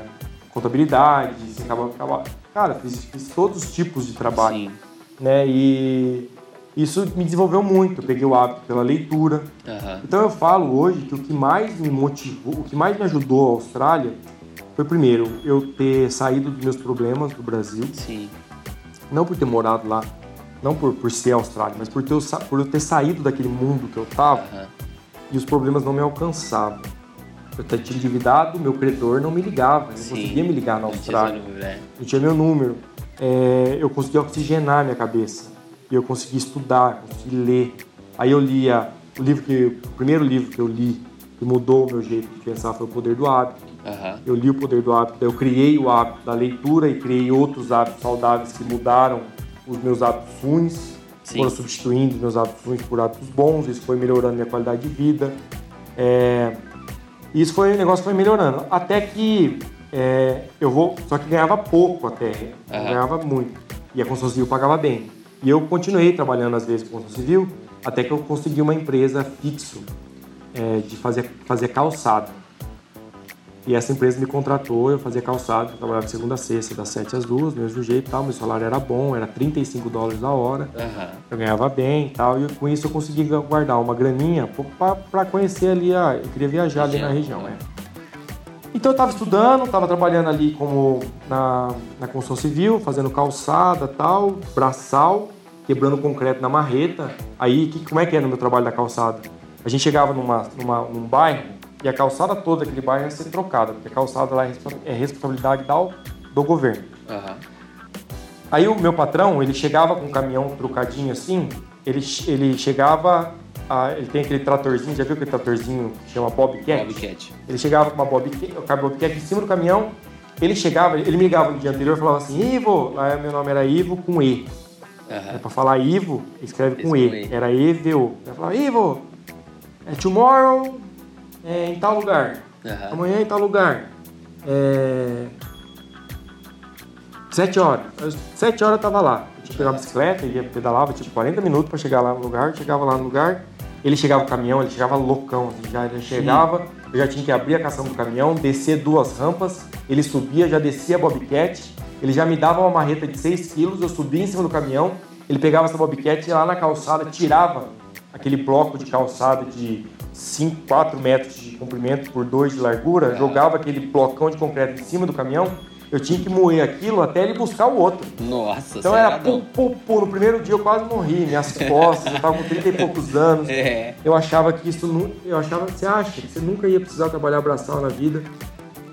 contabilidade, você acaba, acaba cara, fiz, fiz, todos os tipos de trabalho, Sim. né? E isso me desenvolveu muito. Eu peguei o hábito pela leitura. Uhum. Então eu falo hoje que o que mais me motivou, o que mais me ajudou a Austrália foi primeiro eu ter saído dos meus problemas do Brasil. Sim. Não por ter morado lá, não por, por ser Austrália, mas por, ter, por eu ter saído daquele mundo que eu tava uhum. e os problemas não me alcançavam. Eu tinha endividado, meu credor não me ligava, não conseguia me ligar na Austrália. Não tinha, número, né? não tinha meu número. É, eu consegui oxigenar minha cabeça. E eu consegui estudar, consegui ler. Aí eu lia o livro que o primeiro livro que eu li que mudou o meu jeito de pensar foi o Poder do Hábito. Uhum. Eu li o Poder do Hábito, eu criei o hábito da leitura e criei outros hábitos saudáveis que mudaram os meus hábitos ruins, Sim. foram substituindo os meus hábitos ruins por hábitos bons, isso foi melhorando minha qualidade de vida. É... Isso foi um negócio que foi melhorando. Até que é, eu vou. Só que ganhava pouco até. Uhum. ganhava muito. E a construção civil pagava bem. E eu continuei trabalhando às vezes com construção civil, até que eu consegui uma empresa fixo é, de fazer, fazer calçado. E essa empresa me contratou, eu fazia calçado, eu trabalhava de segunda a sexta, das 7 às 2, mesmo jeito e tal, meu salário era bom, era 35 dólares a hora, uhum. eu ganhava bem e tal, e com isso eu consegui guardar uma graninha para conhecer ali, a, eu queria viajar ali na região, né? Então eu estava estudando, estava trabalhando ali como na, na construção civil, fazendo calçada tal, braçal, quebrando concreto na marreta. Aí, que, como é que é no meu trabalho da calçada? A gente chegava numa, numa, num bairro e a calçada toda daquele bairro ia ser trocada, porque a calçada lá é responsabilidade do, do governo. Uhum. Aí o meu patrão, ele chegava com um caminhão trocadinho assim, ele, ele chegava ah, ele tem aquele tratorzinho, já viu aquele tratorzinho que chama Bobcat? Bobcat. Ele chegava com uma Bobcat, o Bobcat em cima do caminhão, ele chegava, ele me ligava no dia anterior e falava assim, Ivo, lá meu nome era Ivo com E. Uhum. É pra falar Ivo, escreve com, e. e. Era EVO. Ele falava, Ivo, é tomorrow é, em tal lugar. Uhum. Amanhã em tal lugar. É... Sete horas. Sete horas eu tava lá. Eu tinha que pegar a bicicleta, ia pedalava tipo 40 minutos para chegar lá no lugar. Chegava lá no lugar, ele chegava o caminhão, ele chegava loucão, assim, já ele chegava, eu já tinha que abrir a cação do caminhão, descer duas rampas, ele subia, já descia a bobcat, ele já me dava uma marreta de 6 quilos, eu subia em cima do caminhão, ele pegava essa bobcat e lá na calçada, tirava aquele bloco de calçada de 5, 4 metros de comprimento por 2 de largura, jogava aquele blocão de concreto em cima do caminhão, eu tinha que moer aquilo até ele buscar o outro. Nossa, Então era pum, pum, pum. No primeiro dia eu quase morri, minhas costas, eu tava com 30 e poucos anos. (laughs) É. Eu achava que isso não. Eu achava que você acha que você nunca ia precisar trabalhar braçal na vida.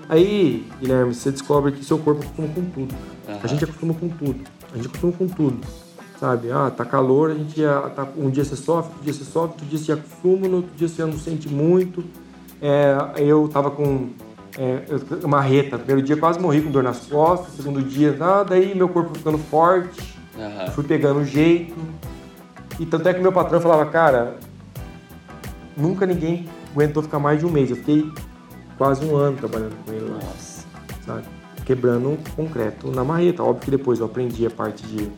Aí, Guilherme, você descobre que seu corpo acostuma com tudo. Uhum. A gente acostuma com tudo. A gente acostuma com tudo. Sabe? Ah, tá calor, a gente ia, tá, um dia você sofre, outro dia você sofre, outro dia você acostuma, no outro dia você não sente muito. É, eu tava com é, marreta. Primeiro dia quase morri com dor nas costas, segundo dia nada, aí meu corpo ficando forte, uhum. fui pegando jeito. E tanto é que meu patrão falava, cara, nunca ninguém aguentou ficar mais de um mês. Eu fiquei quase um ano trabalhando com ele lá. Nossa. Sabe? Quebrando concreto na marreta. Óbvio que depois eu aprendi a parte de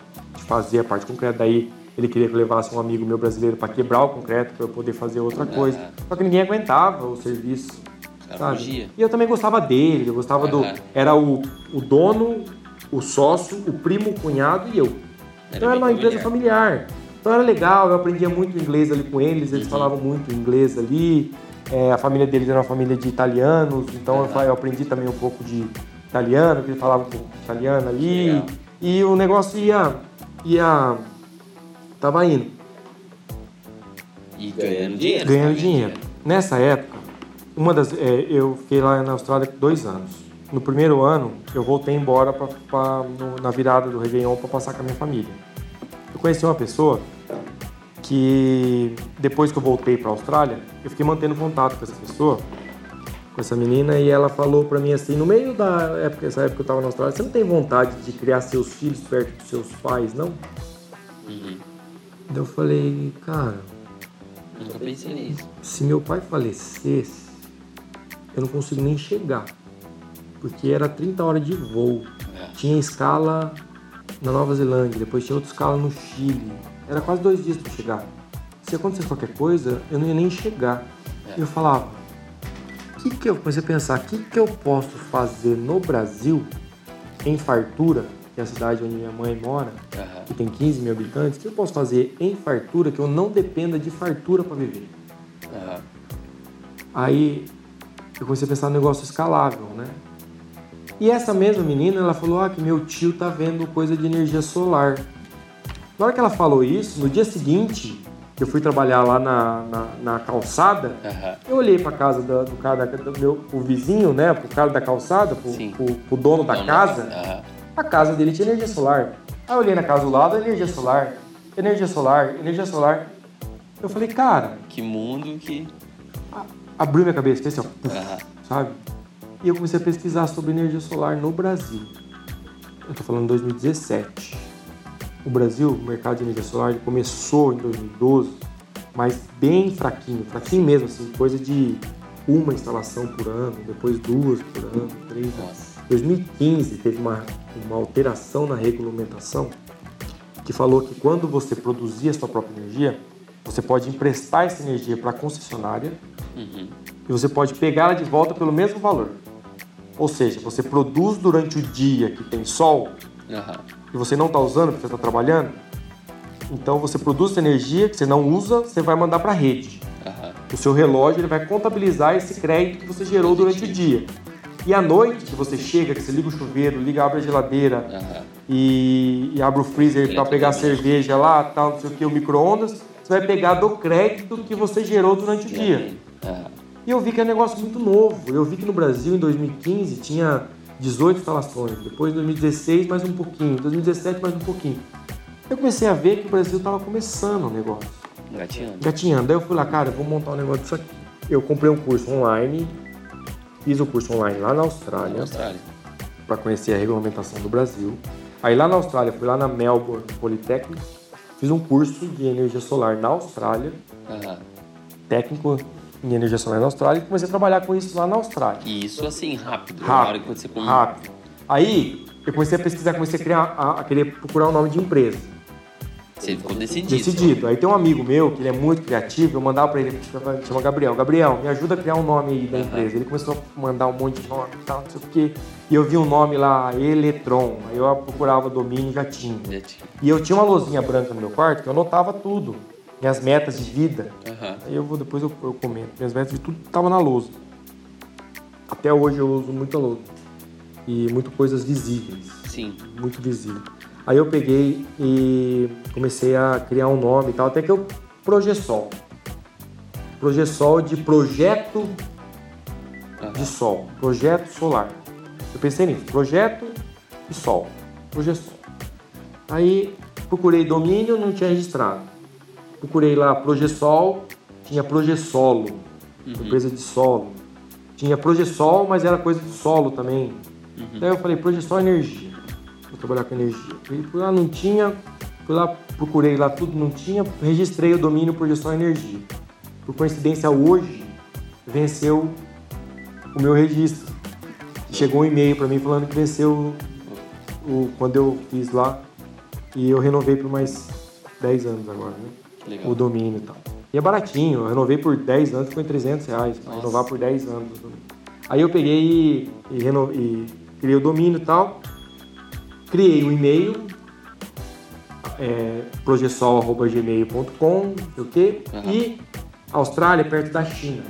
fazer a parte concreta. Daí ele queria que eu levasse um amigo meu brasileiro para quebrar o concreto para eu poder fazer outra coisa. Só que ninguém aguentava o serviço. E eu também gostava dele, eu gostava uhum. do. Era o, o dono, o sócio, o primo, o cunhado e eu. Era então era uma familiar. empresa familiar. Então era legal, eu aprendia muito inglês ali com eles, eles uhum. falavam muito inglês ali. É, a família deles era uma família de italianos, então uhum. eu aprendi também um pouco de italiano, que eles falavam um pouco de italiano ali. Legal. E o negócio ia. Ia. tava indo. E ganhando dinheiro. Ganhando dinheiro. Nessa época, uma das, é, eu fiquei lá na Austrália dois anos. No primeiro ano, eu voltei embora pra, pra no, na virada do Réveillon para passar com a minha família. Eu conheci uma pessoa que, depois que eu voltei para a Austrália, eu fiquei mantendo contato com essa pessoa, com essa menina, e ela falou para mim assim, no meio da época, essa época que eu estava na Austrália, você não tem vontade de criar seus filhos perto dos seus pais, não? Uhum. eu falei, cara... Nunca pensei nisso. Se meu pai falecesse, eu não consigo nem chegar. Porque era 30 horas de voo. É. Tinha escala na Nova Zelândia, depois tinha outra escala no Chile. Era quase dois dias para chegar. Se acontecesse qualquer coisa, eu não ia nem chegar. É. Eu falava, que que eu comecei a pensar, o que, que eu posso fazer no Brasil, em fartura, que é a cidade onde minha mãe mora, uhum. que tem 15 mil habitantes, o que eu posso fazer em fartura que eu não dependa de fartura para viver? Uhum. Aí eu comecei a pensar no negócio escalável, né? E essa mesma menina, ela falou ah, que meu tio tá vendo coisa de energia solar. Na hora que ela falou isso, no dia seguinte, eu fui trabalhar lá na, na, na calçada, uhum. eu olhei para casa do, do cara, do meu o vizinho, né, pro cara da calçada, pro, pro, pro dono da casa, uhum. a casa dele tinha energia solar. Aí eu olhei na casa do lado, energia solar, energia solar, energia solar. Eu falei, cara... Que mundo que abriu minha cabeça, assim, ó, uhum. sabe? E eu comecei a pesquisar sobre energia solar no Brasil. Eu tô falando 2017. O Brasil, o mercado de energia solar, começou em 2012, mas bem fraquinho, fraquinho mesmo, assim, coisa de uma instalação por ano, depois duas por ano, três. Em 2015 teve uma, uma alteração na regulamentação que falou que quando você produzir a sua própria energia, você pode emprestar essa energia para a concessionária Uhum. e você pode pegá-la de volta pelo mesmo valor. Ou seja, você produz durante o dia que tem sol Aham. E você não está usando porque você está trabalhando, então você produz essa energia que você não usa, você vai mandar para a rede. Aham. O seu relógio ele vai contabilizar esse crédito que você gerou durante o dia. E à noite, que você chega, que você liga o chuveiro, liga, abre a geladeira Aham. e, e abre o freezer para pegar cerveja lá, tal, não sei o que, o micro-ondas, você vai pegar do crédito que você gerou durante o dia. Aham. E eu vi que é um negócio muito novo. Eu vi que no Brasil, em 2015, tinha 18 instalações. Depois, em 2016, mais um pouquinho. Em 2017, mais um pouquinho. Eu comecei a ver que o Brasil estava começando o negócio. Gatinhando. Gatinhando. Daí eu fui lá, cara, eu vou montar um negócio disso aqui. Eu comprei um curso online, fiz o curso online lá na Na Austrália, Austrália. para conhecer a regulamentação do Brasil. Aí lá na Austrália, fui lá na Melbourne Polytechnic, fiz um curso de energia solar na Austrália, Aham. técnico em energia solar na Austrália, e comecei a trabalhar com isso lá na Austrália. E isso assim, rápido. Na hora que Rápido, você come... rápido. Aí eu comecei a pesquisar, comecei a criar, a, a querer procurar um nome de empresa. Você ficou decidido. Decidido. Aí tem um amigo meu que ele é muito criativo, eu mandava pra ele, chama Gabriel, Gabriel, me ajuda a criar um nome aí da empresa. Ele começou a mandar um monte de nome e tal, não sei o quê. E eu vi um nome lá, Eletron. Aí eu procurava domínio e já tinha. Já tinha. E eu tinha uma luzinha branca no meu quarto que eu anotava tudo. Minhas metas de vida. Aham. Aí eu vou, depois eu, eu comento. Minhas metas de tudo tava na lousa. Até hoje eu uso muita lousa. E muito coisas visíveis. Sim. Muito visível. Aí eu peguei e comecei a criar um nome e tal, até que eu Progesol. Progesol de projeto Aham. de sol, projeto solar. Eu pensei nisso, projeto de sol, Progesol. Aí procurei domínio, não tinha registrado. Procurei lá Progesol, tinha Progesolo, empresa de solo. Tinha Progesol, mas era coisa de solo também. Daí eu falei, Progesol Energia. Vou trabalhar com energia. Fui lá, não tinha. Fui lá, procurei lá tudo, não tinha. Registrei o domínio Progesol Energia. Por coincidência, hoje venceu o meu registro. Chegou um e-mail para mim falando que venceu o, o- quando eu fiz lá. E eu renovei por mais 10 anos agora, né? Legal. o domínio e tal. E é baratinho, eu renovei por 10 anos, foi 300 reais, pra Nossa. renovar por 10 anos o domínio. Aí eu peguei e, e, reno- e criei o domínio e tal, criei um e-mail, é, sei o quê, Aham. e Austrália perto da China.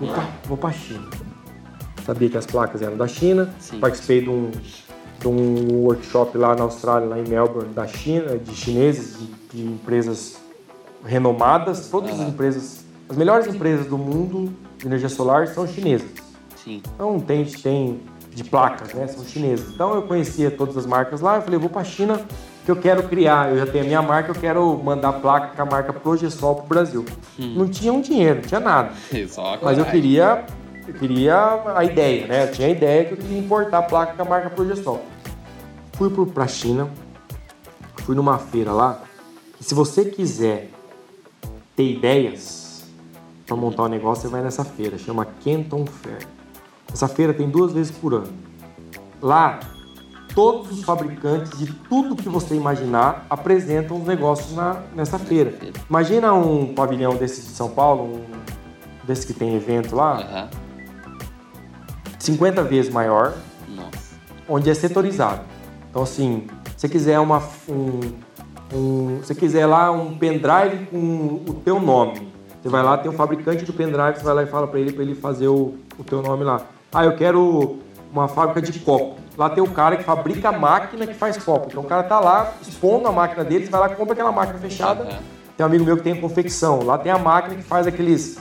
Vou pra, vou pra China. Sabia que as placas eram da China, Sim. participei de um, de um workshop lá na Austrália, lá em Melbourne, da China, de chineses, de, de empresas renomadas, todas as Aham. empresas, as melhores empresas do mundo de energia solar são chinesas. Sim. Então tem, tem de placas, né? São chinesas. Então eu conhecia todas as marcas lá, eu falei, vou pra China que eu quero criar, eu já tenho a minha marca, eu quero mandar placa com a marca Progesol pro Brasil. Não tinha um dinheiro, não tinha nada. (laughs) A Mas eu queria, eu queria a ideia, né? Eu tinha a ideia que eu queria importar a placa com a marca Progesol. Fui pro, pra China, fui numa feira lá, e se você quiser ter ideias para montar um negócio, você vai nessa feira, chama Canton Fair. Essa feira tem duas vezes por ano. Lá, todos os fabricantes de tudo que você imaginar apresentam os negócios na, nessa feira. Imagina um pavilhão desse de São Paulo, um desse que tem evento lá, Aham. 50 vezes maior, Nossa. onde é setorizado. Então, assim, se você quiser uma, um, um, se quiser lá um pendrive com o teu nome, você vai lá, tem um fabricante do pendrive, você vai lá e fala para ele para ele fazer o, o teu nome lá. Ah, eu quero uma fábrica de copo. Lá tem o cara que fabrica a máquina que faz copo. Então o cara tá lá expondo a máquina dele, você vai lá e compra aquela máquina fechada. Aham. Tem um amigo meu que tem confecção. Lá tem a máquina que faz aqueles,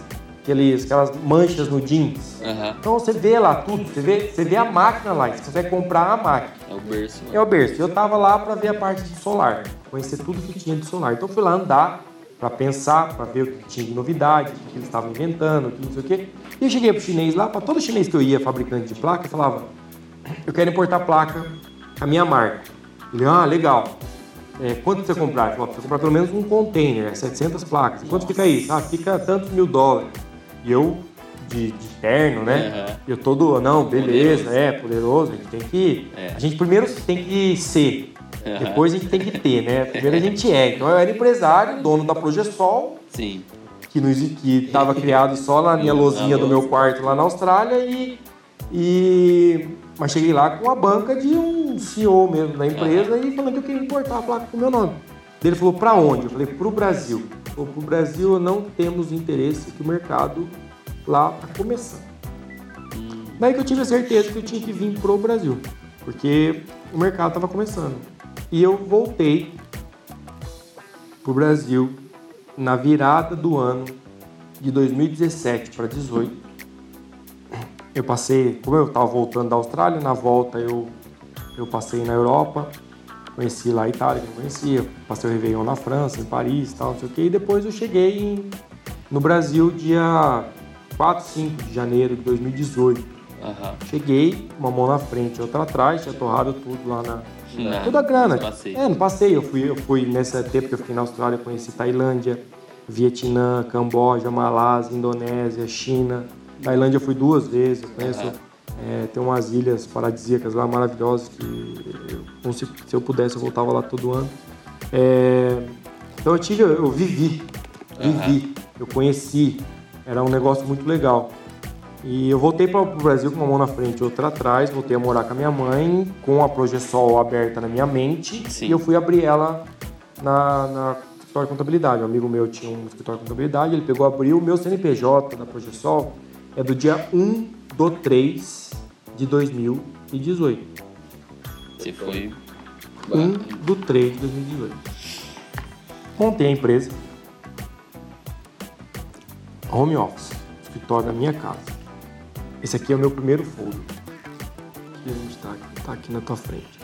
aqueles aquelas manchas no jeans. Aham. Então você vê lá tudo, você vê, você vê a máquina lá, você consegue comprar a máquina. É o berço. É o berço. Eu tava lá para ver a parte de solar, conhecer tudo que tinha de solar. Então eu fui lá andar para pensar, para ver o que tinha de novidade, o que eles estavam inventando, o que não sei o quê. E eu cheguei pro chinês lá, para todo chinês que eu ia, fabricante de placa, eu falava: "Eu quero importar placa com a minha marca". Ele: "Ah, legal. É, quanto você comprar? "Precisa comprar pelo menos um container, é 700 placas. Quanto fica isso? Ah, fica tantos mil dólares. E eu, de, de terno, né? Aham. Eu todo, não, beleza, Poderoso. é, poderoso, a gente tem que. É. A gente primeiro tem que ser. Uhum. Depois a gente tem que ter, né? Primeiro a gente é. Então eu era empresário, dono da Progesol. Sim. Que estava criado só na minha (laughs) lozinha do meu quarto lá na Austrália e, e mas cheguei lá com a banca de um CEO mesmo da empresa uhum. e falando que eu queria importar a placa com o meu nome. Ele falou, para onde? Eu falei, para o Brasil. Para o Brasil não temos interesse que o mercado lá está começando. Hum. Daí que eu tive a certeza que eu tinha que vir pro Brasil, porque o mercado estava começando. E eu voltei pro Brasil na virada do ano de 2017 para 2018. Eu passei, como eu estava voltando da Austrália, na volta eu, eu passei na Europa, conheci lá a Itália, que eu conhecia, passei o Réveillon na França, em Paris tal, não sei o quê, e depois eu cheguei em, no Brasil dia 4, 5 de janeiro de 2018. Uhum. Cheguei, uma mão na frente, outra atrás, tinha torrado tudo lá na. Não, toda a grana. É, no passeio. Eu fui, eu fui nessa tempo que eu fiquei na Austrália, conheci Tailândia, Vietnã, Camboja, Malásia, Indonésia, China. Tailândia eu fui duas vezes, eu conheço. Uhum. É, tem umas ilhas paradisíacas lá maravilhosas que eu, se, se eu pudesse eu voltava lá todo ano. É, então eu tive, eu vivi, vivi, uhum. eu conheci, era um negócio muito legal. E eu voltei para o Brasil com uma mão na frente e outra atrás, voltei a morar com a minha mãe, com a Progesol aberta na minha mente, Sim. e eu fui abrir ela na, na escritório de contabilidade. Um amigo meu tinha um escritório de contabilidade, ele pegou, abriu o meu CNPJ da Progesol, é do dia 1 do 3 de 2018. Você foi... 1 do 3 de 2018. Montei a empresa, home office, escritório na minha casa. Esse aqui é o meu primeiro folder. Aqui a gente está tá aqui na tua frente.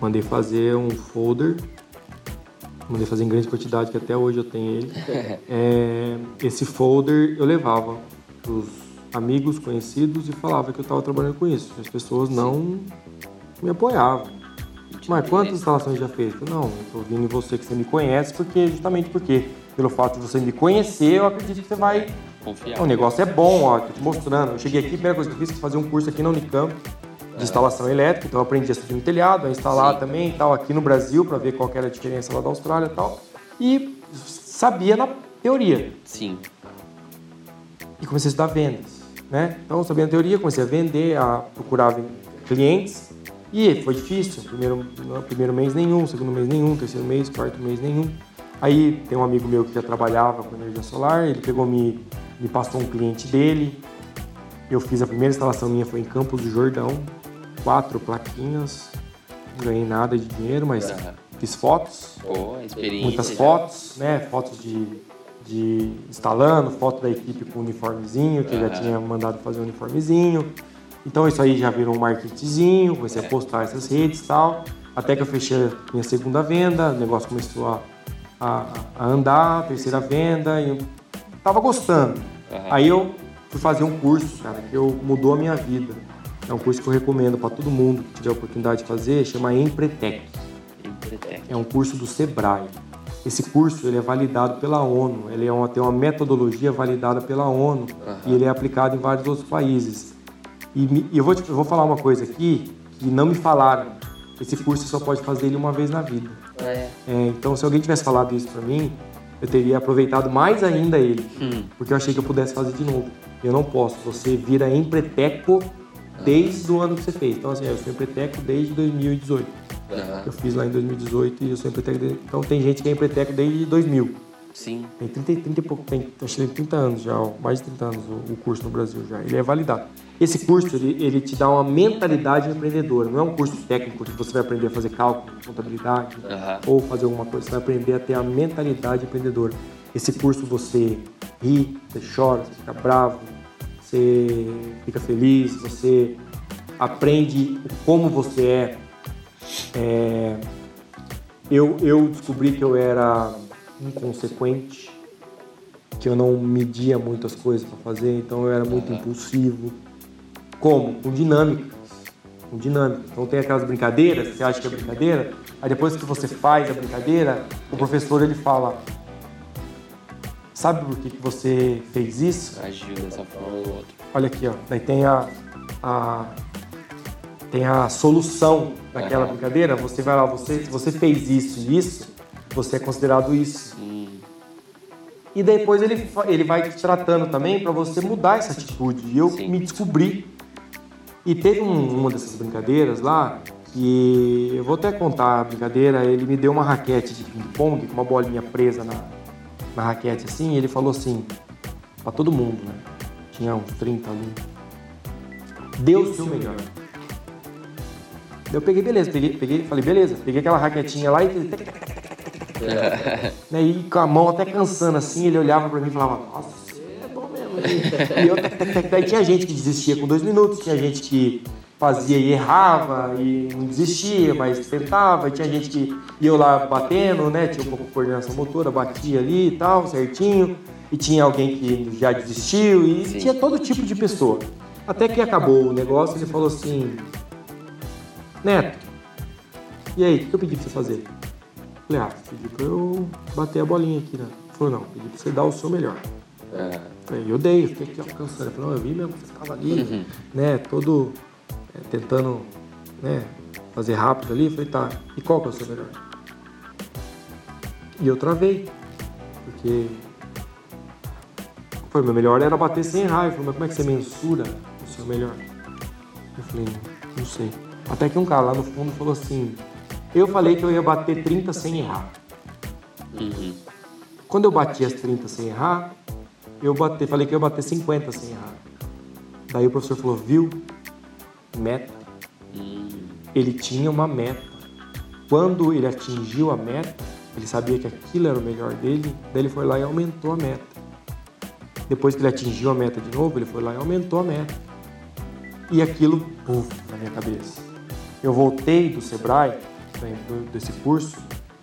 Mandei fazer um folder. Mandei fazer em grande quantidade, que até hoje eu tenho ele. (laughs) É, esse folder eu levava para os amigos, conhecidos e falava que eu estava trabalhando com isso. As pessoas não me apoiavam. Mas quantas instalações já fez? Não, estou vindo em você que você me conhece, porque justamente porque pelo fato de você me conhecer, eu acredito que você vai. Confiar. O negócio é bom, ó, tô te mostrando. Eu cheguei aqui, a primeira coisa que eu fiz foi fazer um curso aqui na Unicamp de instalação elétrica, então eu aprendi a subir no telhado, a instalar Sim. também tal, aqui no Brasil, para ver qual era a diferença lá da Austrália e tal. E sabia na teoria. Sim. E comecei a estudar vendas, né? Então, sabia na teoria, comecei a vender, a procurar clientes. E foi difícil. Primeiro, primeiro mês nenhum, segundo mês nenhum, terceiro mês, quarto mês nenhum. Aí tem um amigo meu que já trabalhava com energia solar, ele pegou me, me passou um cliente dele. Eu fiz a primeira instalação minha foi em Campos do Jordão, quatro plaquinhas, não ganhei nada de dinheiro, mas uhum. fiz fotos, muitas fotos, né? Fotos de, de instalando, foto da equipe com uniformezinho, que uhum. já tinha mandado fazer um uniformezinho. Então isso aí já virou um marketzinho, comecei a é. postar essas redes e tal. Até que eu fechei minha segunda venda, o negócio começou a a, a andar, a terceira venda, e eu tava gostando. Uhum. Aí eu fui fazer um curso, cara, que eu, mudou a minha vida. É um curso que eu recomendo para todo mundo que tiver a oportunidade de fazer, chama Empretec. Empretec. É um curso do Sebrae. Esse curso ele é validado pela ONU, ele é uma, tem uma metodologia validada pela ONU uhum. e ele é aplicado em vários outros países. E, e eu, vou eu vou falar uma coisa aqui que não me falaram. Esse curso você só pode fazer ele uma vez na vida. É. É, então, se alguém tivesse falado isso para mim, eu teria aproveitado mais ainda ele, hum. porque eu achei que eu pudesse fazer de novo. Eu não posso. Você vira empreteco desde o ano que você fez. Então, assim, eu sou empreteco desde 2018. Uhum. Eu fiz lá em 2018 e eu sou empreteco. Desde... Então, tem gente que é empreteco desde 2000. Sim. Tem 30, 30 e pouco, tem, acho que tem 30 anos já, mais de 30 anos o, o, curso no Brasil já. Ele é validado. Esse curso, ele, ele te dá uma mentalidade empreendedora. Não é um curso técnico que você vai aprender a fazer cálculo, contabilidade, uhum. ou fazer alguma coisa. Você vai aprender a ter a mentalidade empreendedora. Esse curso você ri, você chora, você fica bravo, você fica feliz, você aprende como você é. É eu, eu descobri que eu era inconsequente, que eu não media muitas coisas para fazer, então eu era muito impulsivo. Como? Com dinâmica. Com dinâmica. Então tem aquelas brincadeiras, você acha que é brincadeira, aí depois que você faz a brincadeira, o professor ele fala: Sabe por que, que você fez isso? Agiu dessa forma ou outra. Olha aqui, ó. Daí tem a, a tem a solução daquela uhum. brincadeira, você vai lá, você, você fez isso e isso, você é considerado isso. E depois ele, ele vai te tratando também para você mudar essa atitude. E eu Sim. me descobri. E teve um, uma dessas brincadeiras lá que eu vou até contar a brincadeira. Ele me deu uma raquete de ping-pong com uma bolinha presa na, na raquete assim. E ele falou assim, para todo mundo, né? Tinha uns 30 alunos. Dê o seu melhor. Eu peguei, beleza, peguei, peguei, falei, beleza, peguei aquela raquetinha lá e fiz. É. (laughs) Né, e com a mão até cansando assim, ele olhava pra mim e falava, nossa, é bom mesmo. E eu, daí tinha gente que desistia com dois minutos, tinha gente que fazia e errava e não desistia, mas tentava, e tinha gente que ia lá batendo, né? Tinha um pouco de coordenação motora, batia ali e tal, certinho, e tinha alguém que já desistiu, e Sim. tinha todo tipo de pessoa. Até que acabou o negócio, ele falou assim, Neto, e aí, o que eu pedi pra você fazer? Falei, ah, pedi pra eu bater a bolinha aqui, né? Falou, não, pedi pra você dar o seu melhor. É. Falei, eu dei, eu fiquei aqui alcançando. Falou, não, eu vi mesmo que você tava ali, uhum. né, todo é, tentando, né, fazer rápido ali. falei, tá, e qual que é o seu melhor? E eu travei, porque foi, meu melhor era bater sem. Ele falou, mas como é que você mensura o seu melhor? Eu falei, não sei. Até que um cara lá no fundo falou assim: Eu falei que eu ia bater 30 sem errar. Uhum. Quando eu bati as 30 sem errar, eu bati, falei que eu ia bater 50 sem errar. Daí o professor falou: Viu? Meta. Uhum. Ele tinha uma meta. Quando ele atingiu a meta, ele sabia que aquilo era o melhor dele, daí ele foi lá e aumentou a meta. Depois que ele atingiu a meta de novo, ele foi lá e aumentou a meta. E aquilo, puf, na minha cabeça. Eu voltei do Sebrae, né, desse curso,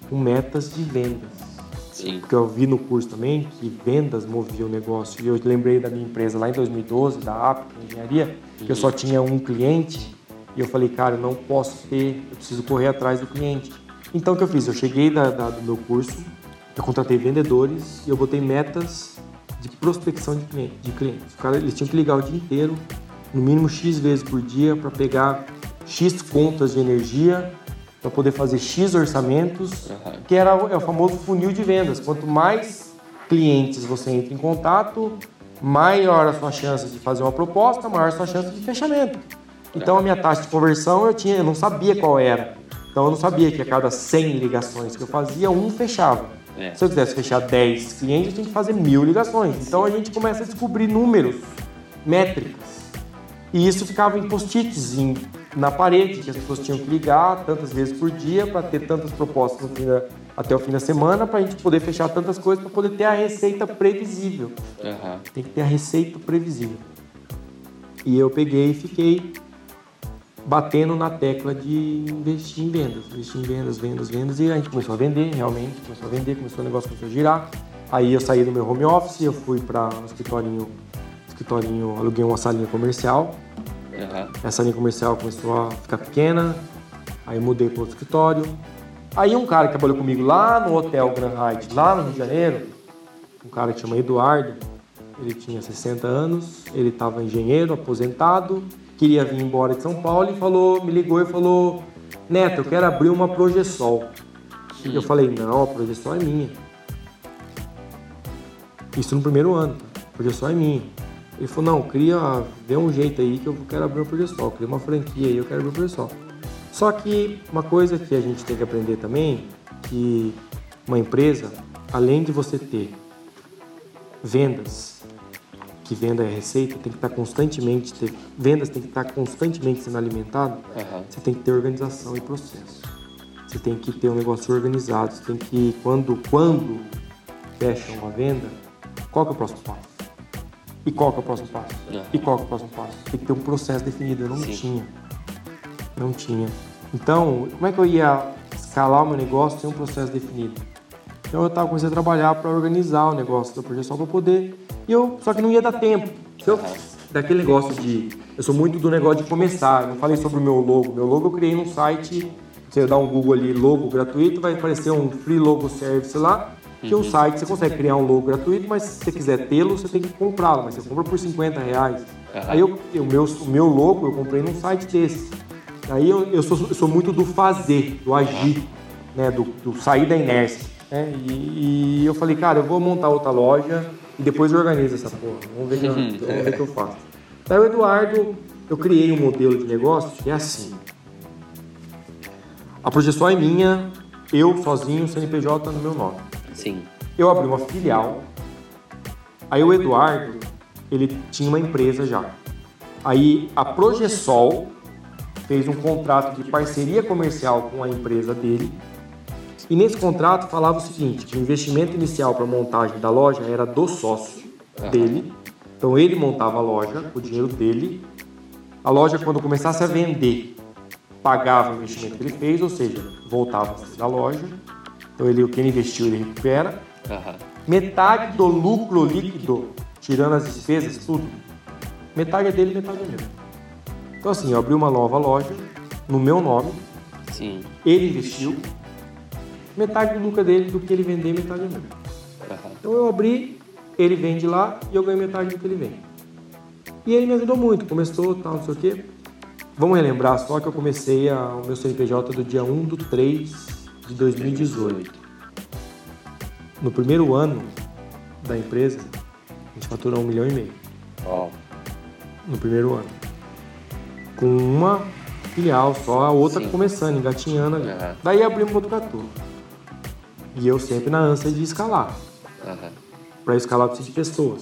com metas de vendas. Sim. Porque eu vi no curso também que vendas moviam o negócio. E eu lembrei da minha empresa lá em 2012, da AP Engenharia, que eu só tinha um cliente. E eu falei, cara, eu não posso ter, eu preciso correr atrás do cliente. Então o que eu fiz? Eu cheguei da, da, do meu curso, eu contratei vendedores e eu botei metas de prospecção de, cliente, de clientes. O cara, eles tinham que ligar o dia inteiro, no mínimo X vezes por dia, para pegar X contas de energia para poder fazer X orçamentos, uhum. que era é o famoso funil de vendas. Quanto mais clientes você entra em contato, maior a sua chance de fazer uma proposta, maior a sua chance de fechamento. Então a minha taxa de conversão eu tinha, eu não sabia qual era. Então eu não sabia que a cada 100 ligações que eu fazia, um fechava. É. Se eu quisesse fechar 10 clientes, eu tinha que fazer mil ligações. Então a gente começa a descobrir números, métricas. E isso ficava em post-its na parede, que as pessoas tinham que ligar tantas vezes por dia para ter tantas propostas da, até o fim da semana, para a gente poder fechar tantas coisas, para poder ter a receita previsível. Uhum. Tem que ter a receita previsível. E eu peguei e fiquei batendo na tecla de investir em vendas, investir em vendas, vendas, vendas, e a gente começou a vender, realmente, começou a vender, começou o negócio começou a girar. Aí eu saí do meu home office, eu fui para um escritorinho, escritorinho, aluguei uma salinha comercial Uhum. Essa linha comercial começou a ficar pequena, aí mudei para outro escritório. Aí um cara que trabalhou comigo lá no Hotel Grand Hyatt, lá no Rio de Janeiro, um cara que chama Eduardo, ele tinha 60 anos, ele estava engenheiro, aposentado, queria vir embora de São Paulo e falou, me ligou e falou, Neto, eu quero abrir uma Progesol. E eu falei, não, a Progesol é minha. Isso no primeiro ano, a Progesol é minha. Ele falou, não, cria, vê um jeito aí que eu quero abrir um Progesol, cria uma franquia aí, eu quero abrir um Progesol. Só que uma coisa que a gente tem que aprender também, que uma empresa, além de você ter vendas, que venda é receita, tem que estar constantemente, ter, vendas tem que estar constantemente sendo alimentado, uhum. você tem que ter organização e processo. Você tem que ter um negócio organizado, você tem que, quando, quando fecha uma venda, qual que é o próximo passo? E qual que é o próximo passo? É. E qual que é o próximo passo? Tem que ter um processo definido. Eu não Sim. tinha. Não tinha. Então, como é que eu ia escalar o meu negócio sem um processo definido? Então eu tava começando a trabalhar para organizar o negócio da projeção para poder. E eu, só que não ia dar tempo. Eu, daquele negócio de. Eu sou muito do negócio de começar. Eu não falei sobre o meu logo. Meu logo eu criei num site. Você dá um Google ali, logo gratuito, vai aparecer um free logo service lá. Que uhum. o site você consegue criar um logo gratuito, mas se você quiser tê-lo, você tem que comprá-lo, mas você compra por 50 reais. Uhum. Aí eu, o, meu, o meu logo eu comprei num site desse. Aí eu, eu, sou, eu sou muito do fazer, do agir, né? Do, do sair da inércia. Né? E, e, eu falei, cara, eu vou montar outra loja e depois eu organizo essa porra. Vamos ver, que eu, (laughs) ver o que eu faço. Daí o Eduardo, eu criei um modelo de negócio que é assim. A projeção é minha, eu sozinho, CNPJ no meu nome. Sim. Eu abri uma filial. Aí o Eduardo, ele tinha uma empresa já. Aí a Progesol fez um contrato de parceria comercial com a empresa dele. E nesse contrato falava o seguinte, que o investimento inicial para a montagem da loja era do sócio uhum. dele. Então ele montava a loja com o dinheiro dele. A loja, quando começasse a vender, pagava o investimento que ele fez, ou seja, voltava da loja. Então ele, o que ele investiu, ele recupera. Uhum. Metade do lucro líquido, tirando as despesas, tudo. Metade é dele, metade é meu. Então assim, eu abri uma nova loja no meu nome. Sim. Ele investiu. Metade do lucro é dele, do que ele vender, metade é meu. Uhum. Então eu abri, ele vende lá e eu ganho metade do que ele vende. E ele me ajudou muito, começou, tal, não sei o quê. Vamos relembrar só que eu comecei a, o meu CNPJ do dia 1 do 3 de 2018. No primeiro ano da empresa, a gente faturou um milhão e meio. Oh. No primeiro ano com uma filial só, a outra Sim. começando, engatinhando ali. Uhum. Daí abrimos Botucatu. E eu sempre na ânsia de escalar. Uhum. Para escalar precisa de pessoas.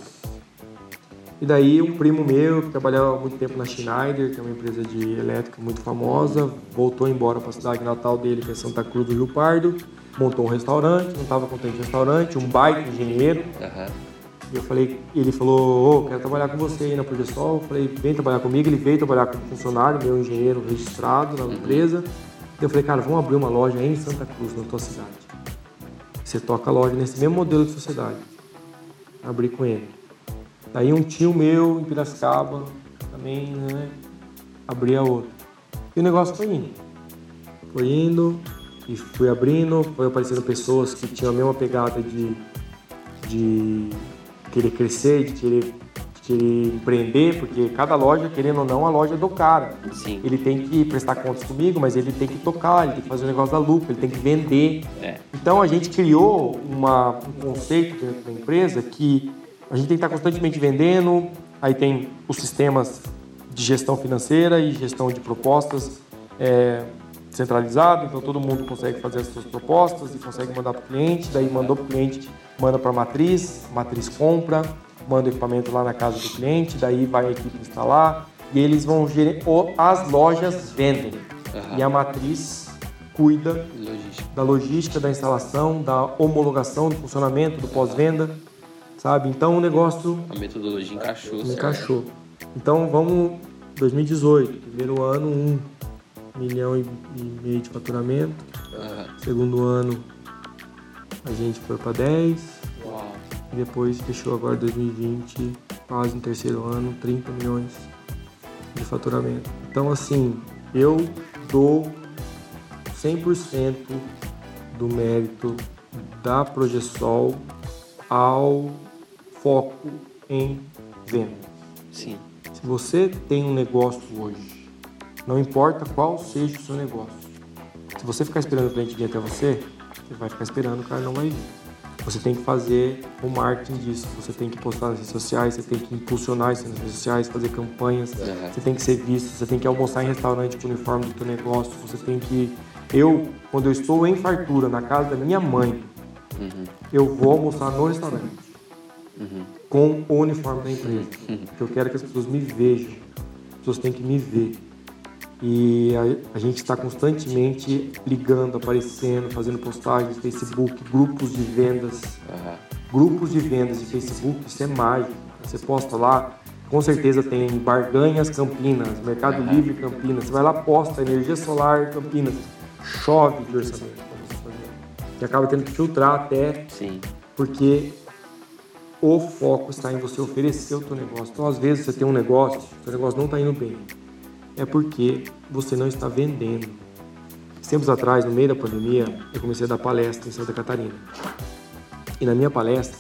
E daí um primo meu, que trabalhava há muito tempo na Schneider, que é uma empresa de elétrica muito famosa, voltou embora para a cidade natal dele, que é Santa Cruz do Rio Pardo, montou um restaurante, não estava contente com o restaurante, um baita engenheiro. Uhum eu falei, ele falou, oh, quero trabalhar com você aí na Progesol. Eu falei, vem trabalhar comigo. Ele veio trabalhar como funcionário, meu engenheiro registrado na empresa. Eu falei, cara, vamos abrir uma loja aí em Santa Cruz, na tua cidade. Você toca a loja nesse mesmo modelo de sociedade. Abri com ele. Daí um tio meu em Piracicaba também, né? Abri a outra. E o negócio foi indo. Foi indo e fui abrindo, foi aparecendo pessoas que tinham a mesma pegada de, de querer crescer, de querer, querer empreender, porque cada loja, querendo ou não, a loja é do cara. Sim. Ele tem que prestar contas comigo, mas ele tem que tocar, ele tem que fazer o negócio da lucro, ele tem que vender. É. Então a gente criou uma, um conceito dentro da empresa que a gente tem que estar constantemente vendendo, aí tem os sistemas de gestão financeira e gestão de propostas é, centralizado, então todo mundo consegue fazer as suas propostas e consegue mandar para o cliente, daí mandou para o cliente, manda para a matriz, a matriz compra, manda o equipamento lá na casa do cliente, daí vai a equipe instalar e eles vão gerir, as lojas vendem uhum. e a matriz cuida logística. da logística, da instalação, da homologação, do funcionamento, do pós-venda, sabe? Então o negócio... A metodologia encaixou. Encaixou. Então vamos, 2018, primeiro ano, um milhão e, meio de faturamento. Uhum. Segundo ano a gente foi para 10. Uau. E depois fechou agora 2020, quase no terceiro ano, 30 milhões de faturamento. Então assim, eu dou 100% do mérito da Progesol ao foco em vendas. Sim. Se você tem um negócio hoje não importa qual seja o seu negócio. Se você ficar esperando o cliente vir até você, você vai ficar esperando, o cara não vai vir. Você tem que fazer o marketing disso. Você tem que postar nas redes sociais, você tem que impulsionar isso nas redes sociais, fazer campanhas. Uhum. Você tem que ser visto, você tem que almoçar em restaurante com o uniforme do teu negócio. Você tem que. Eu, quando eu estou em fartura na casa da minha mãe, uhum. eu vou almoçar no restaurante. Uhum. Com o uniforme da empresa. Uhum. Porque eu quero que as pessoas me vejam. As pessoas têm que me ver. E a, a gente está constantemente ligando, aparecendo, fazendo postagens no Facebook, grupos de vendas. Uhum. Grupos de vendas de Facebook, isso é mágico. Você posta lá, com certeza tem Barganhas Campinas, Mercado uhum. Livre Campinas. Você vai lá, posta energia solar Campinas. Chove de orçamento. Você acaba tendo que filtrar até. Sim. Porque o foco está em você oferecer o teu negócio. Então, às vezes, você tem um negócio, o seu negócio não está indo bem é porque você não está vendendo. Tempos atrás, no meio da pandemia, eu comecei a dar palestra em Santa Catarina. E na minha palestra,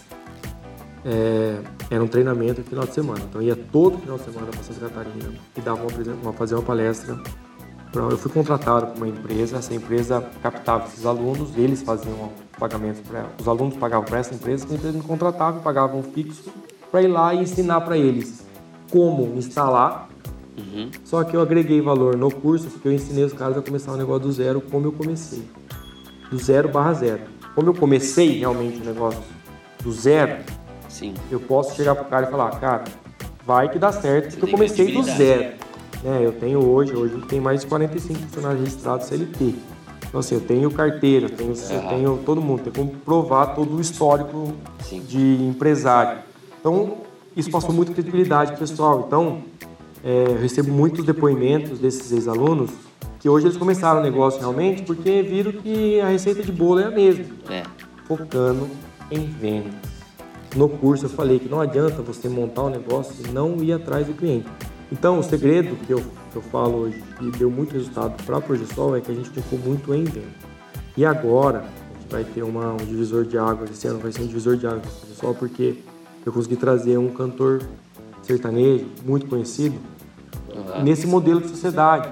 é, era um treinamento no final de semana. Então, ia todo final de semana para Santa Catarina e dava uma, uma, fazer uma palestra eu fui contratado por uma empresa, essa empresa captava esses alunos, eles faziam pagamentos para os alunos pagavam para essa empresa, a empresa me contratava e pagava um fixo para ir lá e ensinar para eles como instalar. Uhum. Só que eu agreguei valor no curso porque eu ensinei os caras a começar o um negócio do zero como eu comecei, do zero barra zero. Como eu comecei realmente o negócio do zero, Sim. eu posso chegar pro cara e falar, cara, vai que dá certo, porque eu comecei do zero. É, eu tenho hoje, hoje tem mais de 45 funcionários registrados CLT. Então, assim, eu tenho carteira, eu tenho, uhum. eu tenho todo mundo, tem como provar todo o histórico Sim. de empresário. Então, isso passou muita credibilidade pessoal. Então, é, eu recebo muitos depoimentos desses ex-alunos que hoje eles começaram o negócio realmente porque viram que a receita de bolo é a mesma. É. Focando em vendas. No curso eu falei que não adianta você montar um negócio e não ir atrás do cliente. Então, o segredo que eu, que eu falo hoje, que deu muito resultado para a Progesol, é que a gente focou muito em venda. E agora, a gente vai ter uma, um divisor de águas, esse ano vai ser um divisor de águas para a Progesol, porque eu consegui trazer um cantor sertanejo muito conhecido nesse modelo de sociedade.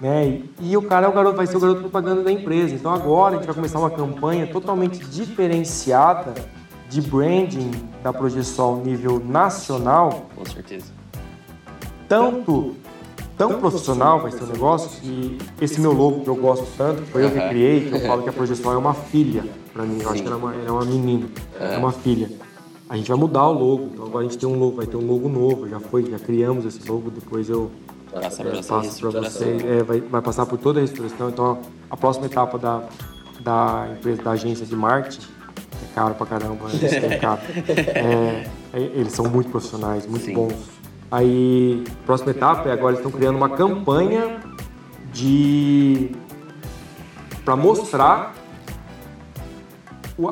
Né? E, e, o cara é o garoto, vai ser o garoto propaganda da empresa. Então agora a gente vai começar uma campanha totalmente diferenciada de branding da Progesol nível nacional. Com certeza tanto tão profissional vai ser o negócio que esse meu logo que eu gosto tanto, foi eu que criei, que eu falo que a projeção é uma filha para mim. Eu acho que ela é uma, ela é uma menina, é uma filha. A gente vai mudar o logo, então agora a gente tem um logo, vai ter um logo novo, já foi, já criamos esse logo, depois eu Passa é, passo para você, é, vai, vai passar por toda a reestruturação. Então a próxima etapa da, da empresa, da agência de marketing, é caro pra caramba, é caro. (laughs) É, é, eles são muito profissionais, muito Sim. bons Aí, próxima etapa é agora eles estão criando uma campanha de para mostrar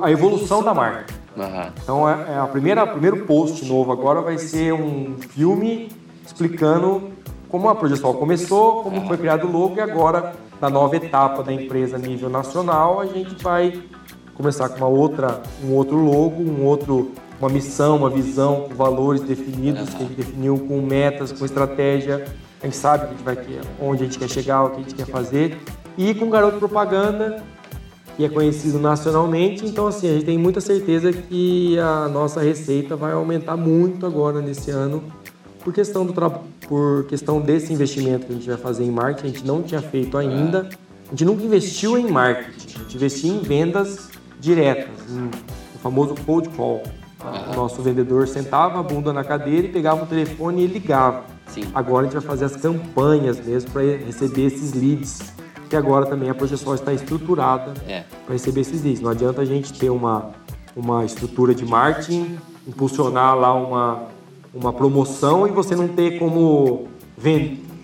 a evolução da marca. Uhum. Então, é, é a primeira, o primeiro post novo agora vai ser um filme explicando como a projeção começou, como foi criado o logo e agora na nova etapa da empresa a nível nacional a gente vai começar com uma outra, um outro logo, um outro uma missão, uma visão, com valores definidos, que a gente definiu com metas, com estratégia. A gente sabe a gente vai onde a gente quer chegar, o que a gente quer fazer. E com garoto propaganda, que é conhecido nacionalmente. Então, assim, a gente tem muita certeza que a nossa receita vai aumentar muito agora nesse ano por questão, do por questão desse investimento que a gente vai fazer em marketing. A gente não tinha feito ainda. A gente nunca investiu em marketing. A gente investiu em vendas diretas, em, o famoso cold call. O nosso vendedor sentava a bunda na cadeira e pegava o telefone e ligava. Sim. Agora a gente vai fazer as campanhas mesmo para receber esses leads. Que agora também a projeção está estruturada é. para receber esses leads. Não adianta a gente ter uma, uma estrutura de marketing, impulsionar lá uma, uma promoção e você não ter como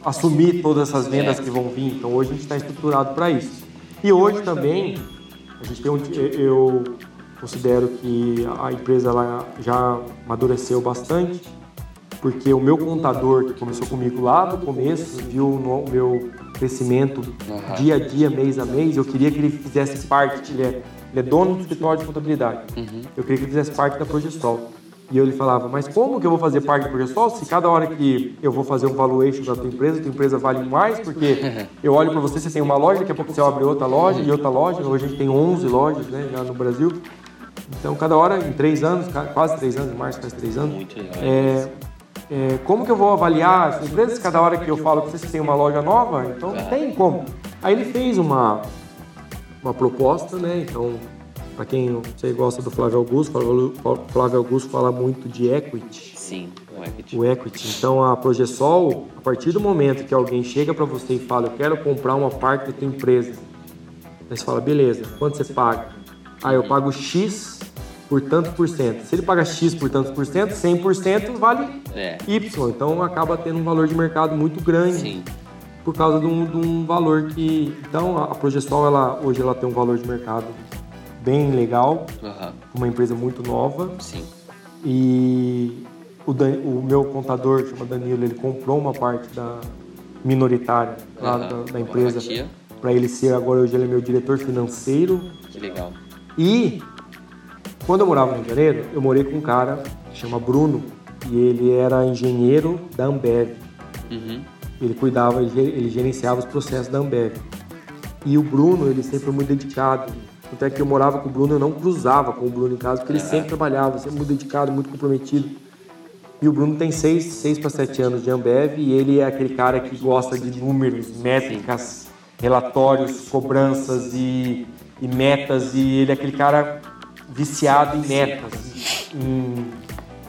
assumir todas essas vendas é. que vão vir. Então hoje a gente está estruturado para isso. E hoje também a gente tem um, eu Considero que a empresa ela já amadureceu bastante, porque o meu contador, que começou comigo lá no começo, viu o meu crescimento uhum. dia a dia, mês a mês, eu queria que ele fizesse parte, ele é, ele é dono do escritório de contabilidade, uhum. eu queria que ele fizesse parte da Progestol. E eu lhe falava, mas como que eu vou fazer parte da Progestol se cada hora que eu vou fazer um valuation da tua empresa, tua empresa vale mais? Porque (laughs) eu olho para você, você tem uma loja, daqui a pouco você abre outra loja e outra loja. Hoje a gente tem 11 lojas né, já no Brasil. Então, cada hora, em três anos, quase três anos, em março faz três anos. Muito legal. É, é, como que eu vou avaliar as empresas? Cada hora que eu falo que vocês têm uma loja nova, então não tem como. Aí ele fez uma, uma proposta, né? Então, para quem você gosta do Flávio Augusto, Flávio Augusto fala muito de equity. Sim, o equity. O equity. Então, a Progesol, a partir do momento que alguém chega para você e fala, eu quero comprar uma parte da tua empresa, aí você fala, beleza, quanto você paga? Ah, eu pago X por tanto por cento. Se ele paga X por tanto por cento, 100% vale é. Y. Então acaba tendo um valor de mercado muito grande. Sim. Por causa de um, de um valor que. Então a Progestol, ela, hoje ela tem um valor de mercado bem legal. Uhum. Uma empresa muito nova. Sim. E o, Dan, o meu contador, chama Danilo, ele comprou uma parte da minoritária lá uhum. da, da empresa. Para ele ser, agora hoje ele é meu diretor financeiro. Que legal. E quando eu morava no Rio de Janeiro, eu morei com um cara que chama Bruno e ele era engenheiro da Ambev. Uhum. Ele cuidava, ele gerenciava os processos da Ambev. E o Bruno, ele sempre foi muito dedicado. Até que eu morava com o Bruno, eu não cruzava com o Bruno em casa, porque ele sempre trabalhava, sempre muito dedicado, muito comprometido. E o Bruno tem seis, seis para sete anos de Ambev e ele é aquele cara que gosta de números, métricas, relatórios, cobranças e, e metas. E ele é aquele cara viciado em metas, em